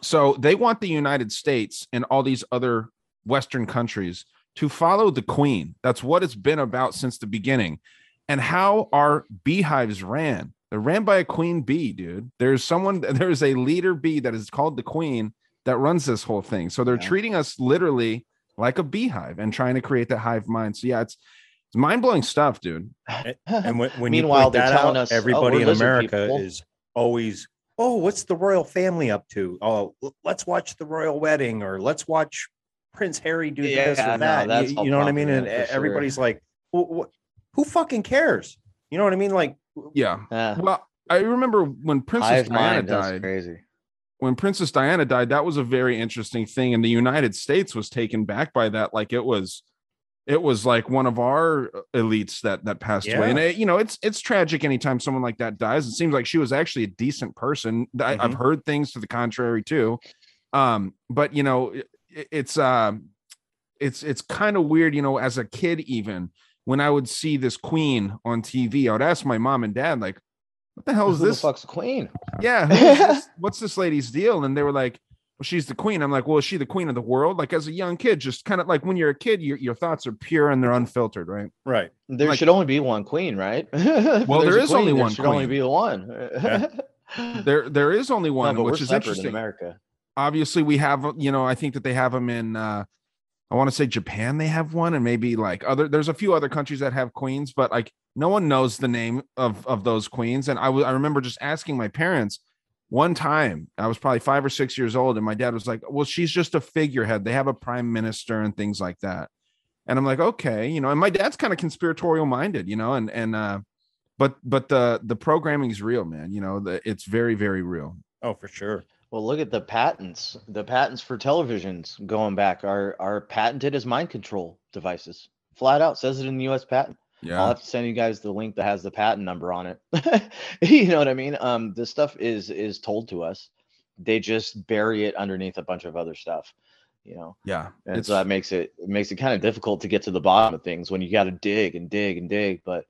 B: So they want the United States and all these other Western countries to follow the Queen. That's what it's been about since the beginning. And how our beehives ran. They're ran by a queen bee, dude. There's someone, there's a leader bee that is called the queen that runs this whole thing. So they're yeah. treating us literally like a beehive and trying to create that hive mind. So yeah, it's it's mind blowing stuff, dude.
D: And when, when Meanwhile, you point that out, us, everybody oh, in America people. is always, oh, what's the royal family up to? Oh, let's watch the royal wedding, or let's watch Prince Harry do yeah, this or that. No, you, you know what I mean? And everybody's sure. like, who, who fucking cares? You know what I mean? Like,
B: yeah. Well, I remember when Princess Diana died.
C: Crazy.
B: When Princess Diana died, that was a very interesting thing, and the United States was taken back by that. Like it was it was like one of our uh, elites that that passed yeah. away and it, you know it's it's tragic anytime someone like that dies it seems like she was actually a decent person I, have mm-hmm. heard things to the contrary too um but you know it, it's uh, it's it's kind of weird you know as a kid even when i would see this queen on tv i would ask my mom and dad like what the hell is
C: Who
B: this
C: the fuck's queen
B: yeah this? what's this lady's deal and they were like well, she's the queen. I'm like, well, is she the queen of the world? Like as a young kid, just kind of like when you're a kid, your, your thoughts are pure and they're unfiltered, right?
D: Right.
C: There
B: like,
C: should only be one queen, right?
B: well, there is queen, only one.
C: There Should queen. only be one.
B: yeah. There, there is only one, no, which is interesting.
C: In America.
B: Obviously, we have, you know, I think that they have them in. uh I want to say Japan. They have one, and maybe like other. There's a few other countries that have queens, but like no one knows the name of of those queens. And I, remember just asking my parents one time i was probably five or six years old and my dad was like well she's just a figurehead they have a prime minister and things like that and i'm like okay you know and my dad's kind of conspiratorial minded you know and and uh but but the the programming is real man you know the, it's very very real
A: Oh, for sure.
C: Well, look at the patents. The patents for televisions going back are are patented as mind control devices. Flat out says it in the U.S. patent.
B: Yeah.
C: I'll have to send you guys the link that has the patent number on it. you know what I mean? Um, this stuff is is told to us. They just bury it underneath a bunch of other stuff. You know,
B: Yeah.
C: and so that makes it it makes it kind of difficult to get to the bottom of things when you got to dig and dig and dig. But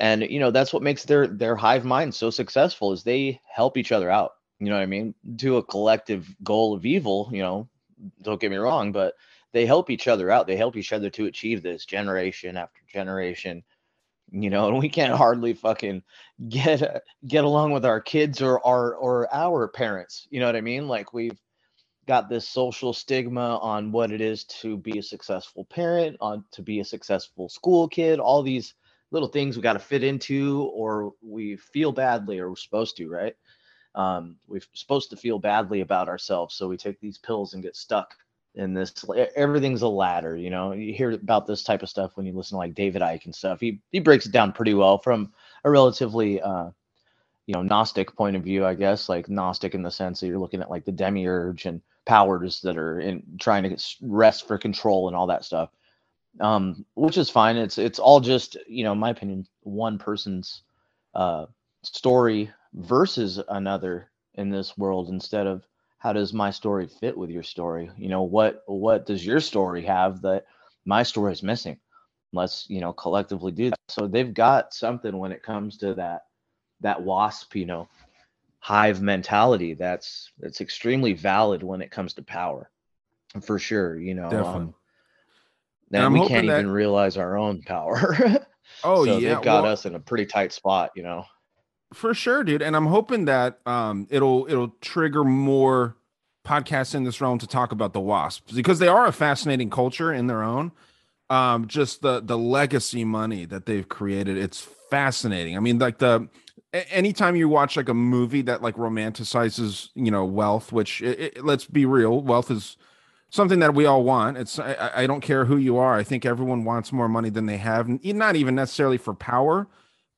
C: and you know that's what makes their their hive mind so successful is they help each other out. You know what I mean? To a collective goal of evil. You know, don't get me wrong, but they help each other out. They help each other to achieve this generation after generation. You know, and we can't hardly fucking get get along with our kids or our or our parents. You know what I mean? Like we've got this social stigma on what it is to be a successful parent, on to be a successful school kid, all these little things we got to fit into, or we feel badly, or we're supposed to, right? Um, we're supposed to feel badly about ourselves, so we take these pills and get stuck in this. Everything's a ladder, you know. You hear about this type of stuff when you listen to like David Icke and stuff. He he breaks it down pretty well from a relatively uh, you know gnostic point of view i guess like gnostic in the sense that you're looking at like the demiurge and powers that are in trying to wrest for control and all that stuff um which is fine it's it's all just you know in my opinion one person's uh story versus another in this world instead of how does my story fit with your story you know what what does your story have that my story is missing let's you know collectively do that so they've got something when it comes to that that wasp, you know, hive mentality that's that's extremely valid when it comes to power. For sure, you know.
B: Definitely.
C: Um,
B: and
C: we can't
B: that-
C: even realize our own power.
B: Oh
C: so
B: yeah.
C: they've got
B: well,
C: us in a pretty tight spot, you know.
B: For sure, dude. And I'm hoping that um it'll it'll trigger more podcasts in this realm to talk about the wasps because they are a fascinating culture in their own. Um, just the the legacy money that they've created, it's fascinating. I mean, like the anytime you watch like a movie that like romanticizes, you know, wealth, which it, it- let's be real, wealth is something that we all want. It's I, I- don't care who you are. I think everyone wants more money than they have, not even necessarily for power,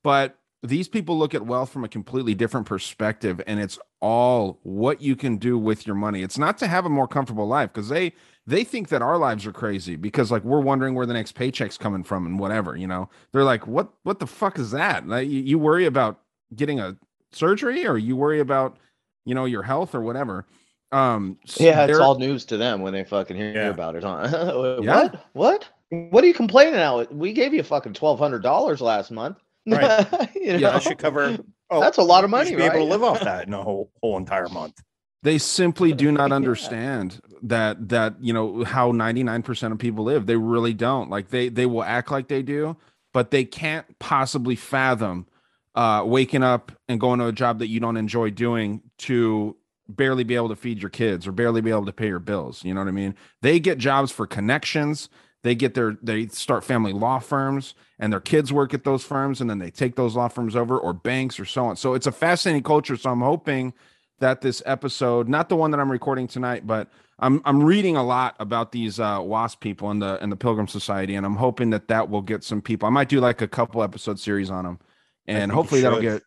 B: but these people look at wealth from a completely different perspective, and it's all what you can do with your money. It's not to have a more comfortable life because they they think that our lives are crazy because like we're wondering where the next paycheck's coming from and whatever. You know, they're like, what what the fuck is that? Like, you, you worry about getting a surgery or you worry about you know your health or whatever. Um, s-
C: Yeah, it's all news to them when they fucking hear
A: Yeah.
C: about it, huh?
B: Yeah.
C: What? What? What are you complaining about? We gave you fucking twelve hundred dollars last month.
A: Right.
C: you
B: Yeah,
C: know?
A: That should cover. Oh,
C: That's a lot of money,
A: should be able to live off that in a whole whole entire month.
B: they simply do not
C: Yeah.
B: understand that that you know how 99% of people live they really don't like they they will act like they do but they can't possibly fathom uh waking up and going to a job that you don't enjoy doing to barely be able to feed your kids or barely be able to pay your bills you know what i mean they get jobs for connections they get their they start family law firms and their kids work at those firms and then they take those law firms over or banks or so on so it's a fascinating culture so i'm hoping that this episode, not the one that I'm recording tonight, but I'm I'm reading a lot about these uh, WASP people in the in the Pilgrim Society, and I'm hoping that that will get some people. I might do like a couple episode series on them, and hopefully that'll get.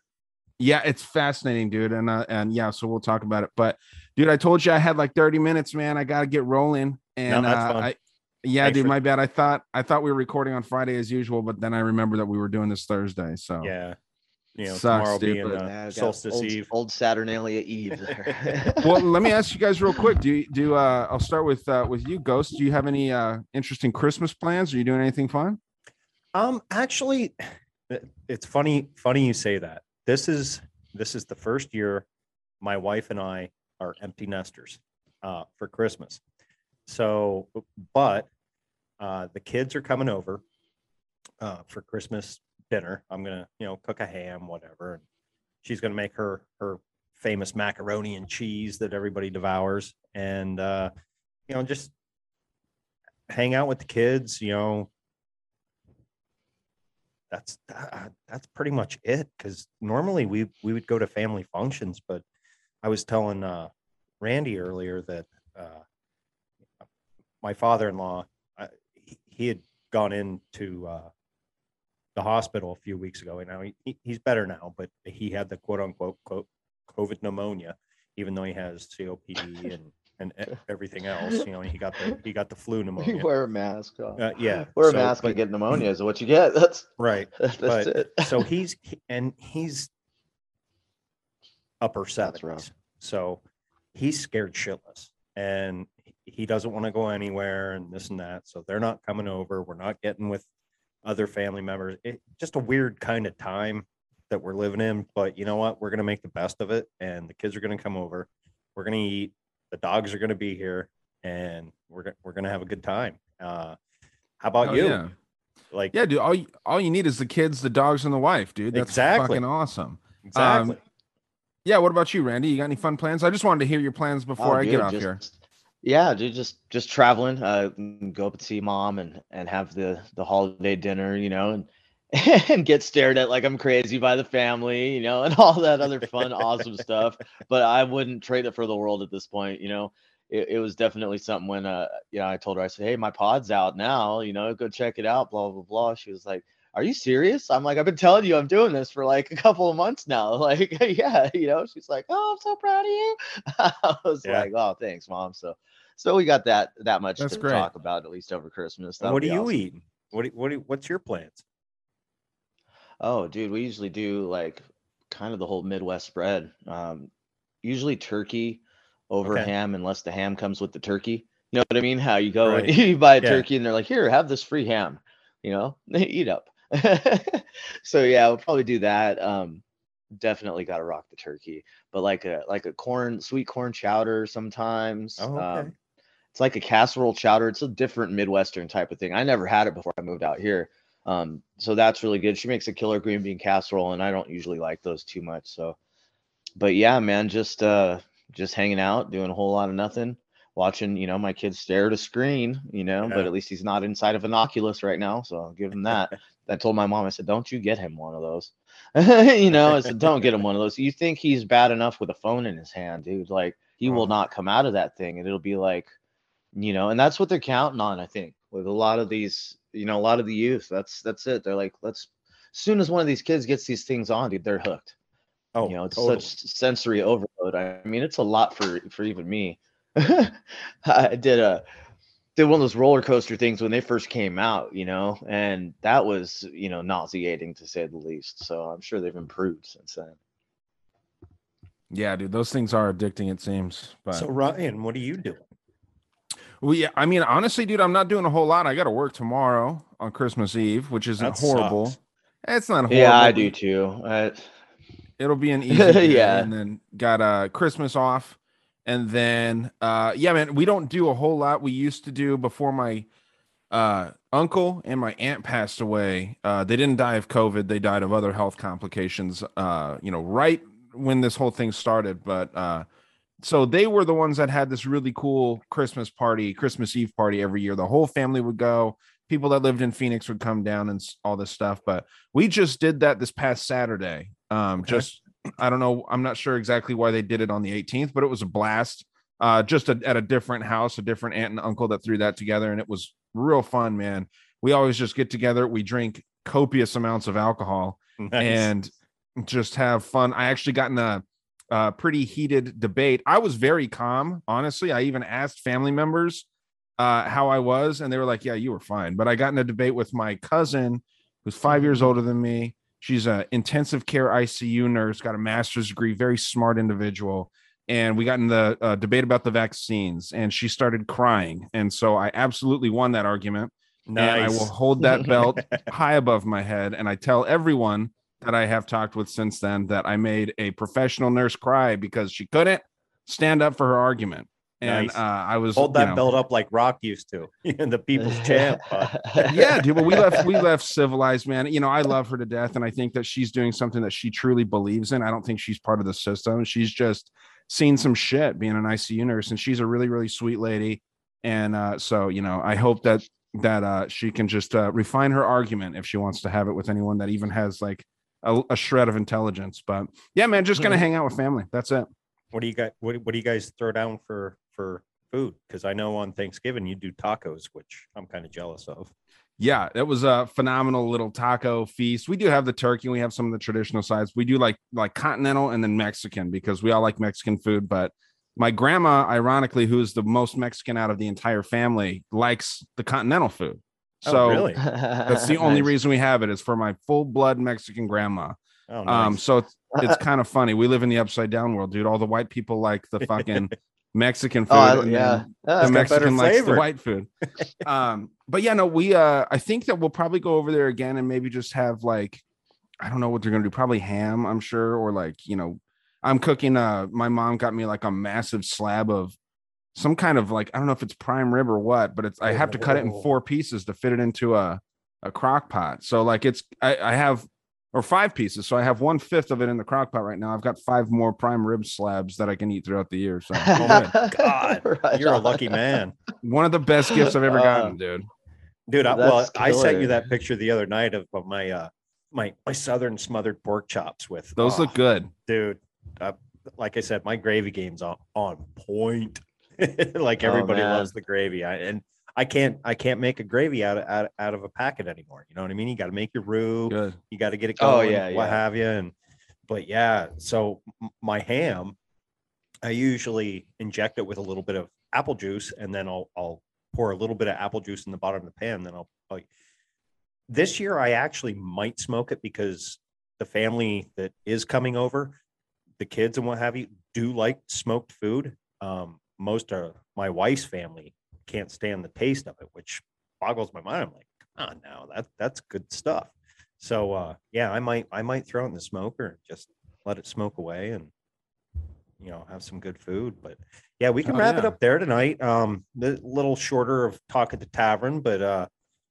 B: Yeah, it's fascinating, dude, and uh, and yeah, so we'll talk about it. But dude, I told you I had like 30 minutes, man. I gotta get rolling, and
A: that's
B: uh. I. Yeah,
A: Thanks
B: dude,
A: for-
B: my bad. I thought I thought we were recording on Friday as usual, but then I remember that we were doing this Thursday. So
A: Yeah. You know,
B: Sucks,
A: tomorrow
B: dude,
A: being
B: but-
A: uh,
C: Yeah, got
A: solstice
C: old,
A: eve.
C: old Saturnalia Eve. there.
B: well let me ask you guys real quick do you do uh i'll start with uh with you ghost do you have any uh interesting christmas plans are you doing anything fun
A: Um, actually, it's funny. Funny you say that. This is this is the first year my wife and I are empty nesters uh, for Christmas. So, but uh, the kids are coming over uh, for Christmas dinner. I'm gonna, you know, cook a ham, whatever, and she's gonna make her her famous macaroni and cheese that everybody devours, and uh, you know, just hang out with the kids. You know, that's that, that's pretty much it because normally we we would go to family functions but i was telling uh randy earlier that uh my father-in-law uh, he, he had gone into uh the hospital a few weeks ago and now he, he- he's better now but he had the quote unquote quote covid pneumonia
D: even though he has COPD and and e- everything else. You know, he got the he got the flu pneumonia.
C: wear a mask. oh.
D: Uh, yeah,
C: Wear a
D: so-
C: mask
D: but-
C: and get pneumonia is what you get. That's
D: right.
C: that's
D: But-
C: it.
D: So he's he- and he's upper
C: That's
D: seventies.
C: rough.
D: So he's scared shitless, and he- he doesn't want to go anywhere and this and that. So they're not coming over. We're not getting with other family members. It just a weird kind of time that we're living in. But you know what? We're gonna make the best of it, and the kids are gonna come over. We're gonna eat. The dogs are gonna be here, and we're go- we're gonna have a good time. Uh, how about
B: Oh,
D: you?
B: yeah.
D: Like
B: Yeah, dude. All you, all you need is the kids, the dogs, and the wife, dude. That's
D: Exactly.
B: fucking awesome.
D: exactly.
B: Yeah. What about you, Randy? You got any fun plans? I just wanted to hear your plans before
C: Oh,
B: I get off
C: just-
B: here.
C: Yeah, dude, just just traveling. Uh, go up and see mom and and have the the holiday dinner, you know, and and get stared at like I'm crazy by the family, you know, and all that other fun, awesome stuff. But I wouldn't trade it for the world at this point, you know. It, it was definitely something when uh you know I told her I said, Hey, my pod's out now, you know, go check it out, blah blah blah. She was like, Are you serious? I'm like, I've been telling you I'm doing this for like a couple of months now. Like, yeah, you know, she's like, Oh, I'm so proud of you. I was
D: Yeah.
C: like, Oh, thanks, mom. So so we got that that much
B: That's
C: to
B: great.
C: talk about at least over Christmas. That'll
D: what
C: do
D: you
C: awesome.
D: eating? What do, what do, what's your plans?
C: Oh, dude, we usually do like kind of the whole Midwest spread. Um, usually turkey over
D: Okay.
C: ham, unless the ham comes with the turkey. You know what I mean? How you go
D: Right.
C: and you buy a
D: Yeah.
C: turkey and they're like, "Here, have this free ham." You know, they eat up. so yeah, we'll probably do that. Um, definitely got to rock the turkey, but like a like a corn sweet corn chowder sometimes.
D: Oh, okay.
C: Um, it's like a casserole chowder. It's a different Midwestern type of thing. I never had it before I moved out here. Um, so that's really good. She makes a killer green bean casserole, and I don't usually like those too much. So, but yeah, man, just uh, just hanging out, doing a whole lot of nothing, watching, you know, my kids stare at a screen, you know, but at least he's not inside of an Oculus right now, so I'll give him that. I told my mom, I said, don't you get him one of those. you know, I said, don't get him one of those. You think he's bad enough with a phone in his hand, dude? Like he will
D: Uh-huh.
C: not come out of that thing, and it'll be like, you know, and that's what they're counting on, I think, with a lot of these, you know, a lot of the youth. That's that's it. They're like, let's as soon as one of these kids gets these things on, dude, they're hooked.
D: Oh,
C: you know, it's
D: totally.
C: such sensory overload. I mean, it's a lot for for even me. I did a did one of those roller coaster things when they first came out, you know, and that was, you know, nauseating to say the least. So I'm sure they've improved since then.
B: Yeah, dude. Those things are addicting. It seems. But
D: So Ryan, what are you doing?
B: Well, yeah, I mean, honestly, dude, I'm not doing a whole lot. I got to work tomorrow on Christmas Eve, which isn't
D: That
B: horrible.
D: sucks.
B: It's not horrible.
C: Yeah, I do too. I,
B: It'll be an easy
C: Yeah.
B: and then got uh Christmas off, and then uh yeah, man, we don't do a whole lot. We used to do before my uh uncle and my aunt passed away. Uh, they didn't die of COVID. They died of other health complications. Uh, you know, right when this whole thing started, but uh so they were the ones that had this really cool Christmas party, Christmas Eve party every year. The whole family would go. People that lived in Phoenix would come down and all this stuff. But we just did that this past Saturday. Um,
D: Okay.
B: just I don't know. I'm not sure exactly why they did it on the 18th, but it was a blast. Uh, just a, at a different house, a different aunt and uncle that threw that together, and it was real fun, man. We always just get together, we drink copious amounts of alcohol,
D: Nice.
B: and just have fun. I actually got in a, a pretty heated debate. I was very calm, honestly. I even asked family members uh, how I was, and they were like, "Yeah, you were fine." But I got in a debate with my cousin, who's 5 years older than me. She's a intensive care ICU nurse, got a master's degree, very smart individual. And we got in the uh, debate about the vaccines, and she started crying. And so I absolutely won that argument Nice. and I will hold that belt high above my head. And I tell everyone that I have talked with since then that I made a professional nurse cry because she couldn't stand up for her argument. And
D: Nice.
B: uh, I was
D: Hold
B: you
D: that
B: know-
D: belt up like Rock used to, and the people's champ.
B: yeah, dude. But we left we left civilized, man. You know, I love her to death, and I think that she's doing something that she truly believes in. I don't think she's part of the system. She's just seen some shit being an ICU nurse, and she's a really, really sweet lady. And uh, so, you know, I hope that that uh, she can just uh, refine her argument if she wants to have it with anyone that even has like a, a shred of intelligence. But yeah, man, just gonna hang out with family. That's it.
D: What do you got? What, what do you guys throw down for for food? Because I know on Thanksgiving you do tacos, which I'm kind of jealous of.
B: yeah, it was a phenomenal little taco feast. We do have the turkey, we have some of the traditional sides. We do like like continental and then Mexican because we all like Mexican food. But my grandma, ironically, who's the most Mexican out of the entire family, likes the continental food.
A: Oh,
B: So
A: really?
B: that's the only reason we have it is for my full blood Mexican grandma.
A: Oh,
B: Um, so it's, it's kind of funny. We live in the upside down world, dude. All the white people like the fucking Mexican food.
C: Oh, I-
B: and
C: yeah.
B: the
C: Yeah,
A: got better
B: Mexican likes the white food. um, but yeah, no, we uh I think that we'll probably go over there again and maybe just have like I don't know what they're gonna do, probably ham, I'm sure, or like you know, I'm cooking uh my mom got me like a massive slab of some kind of like I don't know if it's prime rib or what, but it's I have to cut it in
A: Oh.
B: four pieces to fit it into a a crock pot. So like it's I, I have or five pieces. So I have one fifth of it in the crock pot right now. I've got five more prime rib slabs that I can eat throughout the year. So
A: Oh God,
C: Right
A: You're a lucky man.
B: one of the best gifts I've ever
C: Uh,
B: gotten, dude.
A: Dude, I, well,
C: That's
A: I sent you that picture the other night of, of my uh my my southern smothered pork chops with
B: Those
A: oh,
B: look good.
A: dude. Uh, like I said, my gravy game's on on point. like
C: Oh,
A: everybody
C: man.
A: loves the gravy. I and I can't I can't make a gravy out of out, out of a packet anymore. You know what I mean? You got to make your roux.
B: Good.
A: You got to get it going.
C: Oh,
A: going.
C: yeah,
A: what
C: yeah.
A: have you? And but yeah, so my ham, I usually inject it with a little bit of apple juice, and then I'll I'll pour a little bit of apple juice in the bottom of the pan. Then I'll, I'll this year I actually might smoke it because the family that is coming over, the kids and what have you, do like smoked food. Um, most of my wife's family can't stand the taste of it, which boggles my mind. I'm like, come on now, that that's good stuff. So uh yeah, I might I might throw it in the smoker and just let it smoke away and you know have some good food. But yeah, we can
B: Oh,
A: wrap it up there tonight. Um a little shorter of talk at the tavern, but uh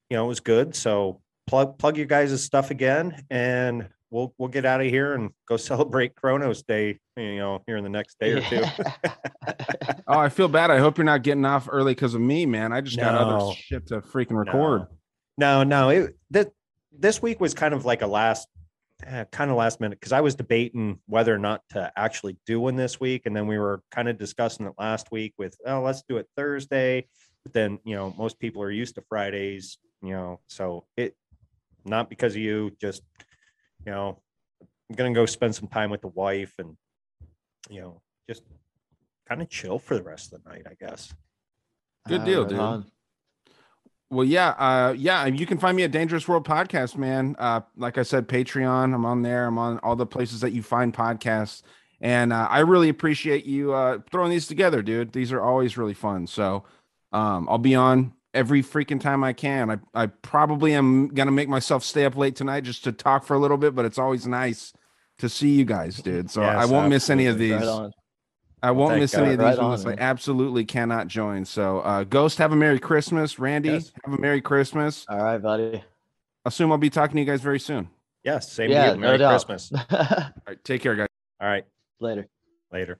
A: you know it was good. So plug plug your guys' stuff again and we'll we'll get out of here and go celebrate Kronos Day, you know, here in the next day or two.
B: Oh, I feel bad. I hope you're not getting off early because of me, man. I just got other shit to freaking record.
A: No, no, it that this week was kind of like a last eh, kind of last minute because I was debating whether or not to actually do one this week, and then we were kind of discussing it last week with oh let's do it Thursday, but then you know most people are used to Fridays, you know, so it not because of you, just you know, I'm gonna go spend some time with the wife and you know just kind of chill for the rest of the night, I guess.
B: Good
C: Ah,
B: deal,
C: right
B: dude.
C: on.
B: Well, yeah, uh, yeah. You can find me at Dangerous World Podcast, man. Uh, like I said, Patreon. I'm on there. I'm on all the places that you find podcasts, and uh, I really appreciate you uh, throwing these together, dude. These are always really fun. So, um, I'll be on every freaking time I can. I I probably am gonna make myself stay up late tonight just to talk for a little bit, but it's always nice to see you guys, dude. So I won't miss any of these.
C: Right.
B: I won't
A: thank
B: miss any of these
C: Right on,
B: I
C: man.
B: absolutely cannot join. So, uh, Ghost, have a Merry Christmas. Randy,
A: Yes.
B: have a Merry Christmas.
C: All right, buddy.
B: Assume I'll be talking to you guys very soon.
A: Yes, same
C: Yeah,
A: to you.
C: no
A: Merry
C: doubt.
A: Christmas.
B: All right, take care, guys.
A: All right,
C: Later.
A: later.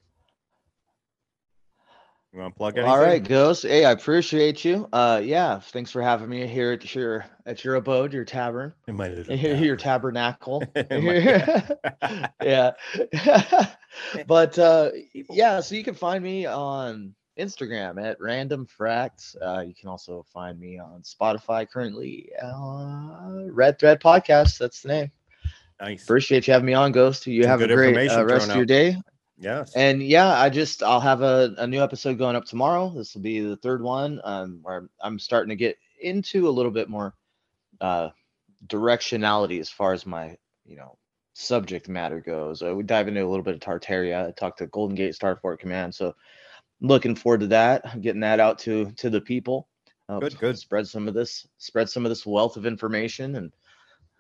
A: You want to plug anything?
C: All right, Ghost. Hey, I appreciate you. Uh, yeah, thanks for having me here at your at your abode, your tavern,
A: In my little
C: your tabernacle. Yeah. but uh yeah, so you can find me on Instagram at random fracts. Uh you can also find me on Spotify currently. Uh Red Thread Podcast. That's the name.
A: nice.
C: Appreciate you having me on, Ghost. You
A: Some
C: have a great uh, rest of your day.
A: Yes.
C: And yeah, I just I'll have a, a new episode going up tomorrow. This will be the third one. Um, where I'm starting to get into a little bit more uh directionality as far as my you know subject matter goes. Uh, we dive into a little bit of Tartaria. I talked to Golden Gate Starfort Command, so looking forward to that. Getting that out to to the people. Uh,
A: Good, good.
C: Spread some of this. Spread some of this wealth of information and.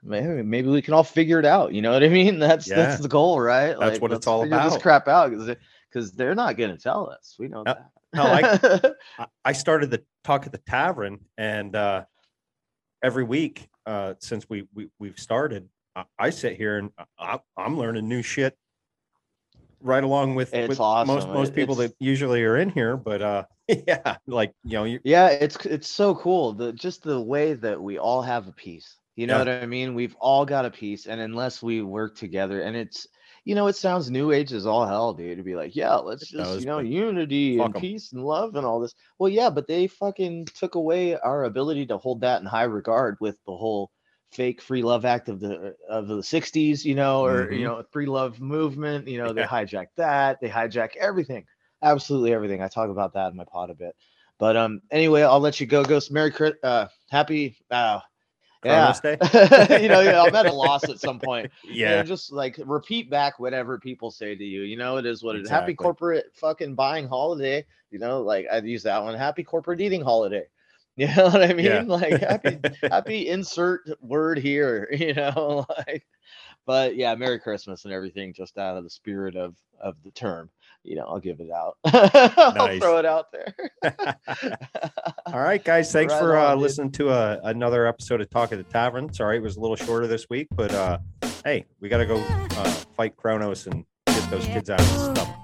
C: Maybe, maybe we can all figure it out. You know what I mean? That's
A: Yeah.
C: that's the goal, right?
A: That's what it's all
C: figure This crap out because because they're not going to tell us. We know
A: No,
C: that.
A: no, I- I- started the talk at the tavern, and uh, every week uh, since we, we we've started, I, I sit here and I, I'm learning new shit right along with,
C: It's
A: with most
C: awesome.
A: most
C: It-
A: people
C: it's-
A: that usually are in here. But uh, yeah, like you know, you,
C: yeah, it's it's so cool. The just the way that we all have a piece. You know
A: Yeah.
C: what I mean? We've all got a piece, and unless we work together, and it's you know, it sounds new age as all hell, dude. To be like, yeah, let's just, you know, unity and
A: 'em.
C: peace and love and all this. Well, yeah, but they fucking took away our ability to hold that in high regard with the whole fake free love act of the of the 60s, you know, or you
A: Mhm.
C: know, free love movement. You know, they
A: Yeah.
C: hijacked that, they hijack everything, absolutely everything. I talk about that in my pod a bit. But um, anyway, I'll let you go. Ghost, Merry uh, happy, uh, yeah, you know, yeah, I'm at a loss at some point.
A: Yeah.
C: And just like repeat back whatever people say to you. You know, it is what it is. Happy corporate fucking buying holiday. You know, like I'd use that one. Happy corporate eating holiday. You know what I mean?
A: Yeah.
C: Like happy, happy insert word here. You know, like, but yeah, Merry Christmas and everything, just out of the spirit of of the term. You know, I'll give it out. I'll throw it out there.
A: All right, guys. Thanks
C: Right
A: for
C: on,
A: uh,
C: dude.
A: listening to uh, another episode of Talk at the Tavern. Sorry, it was a little shorter this week, but uh, hey, we got to go uh, fight Kronos and get those kids out of the stuff.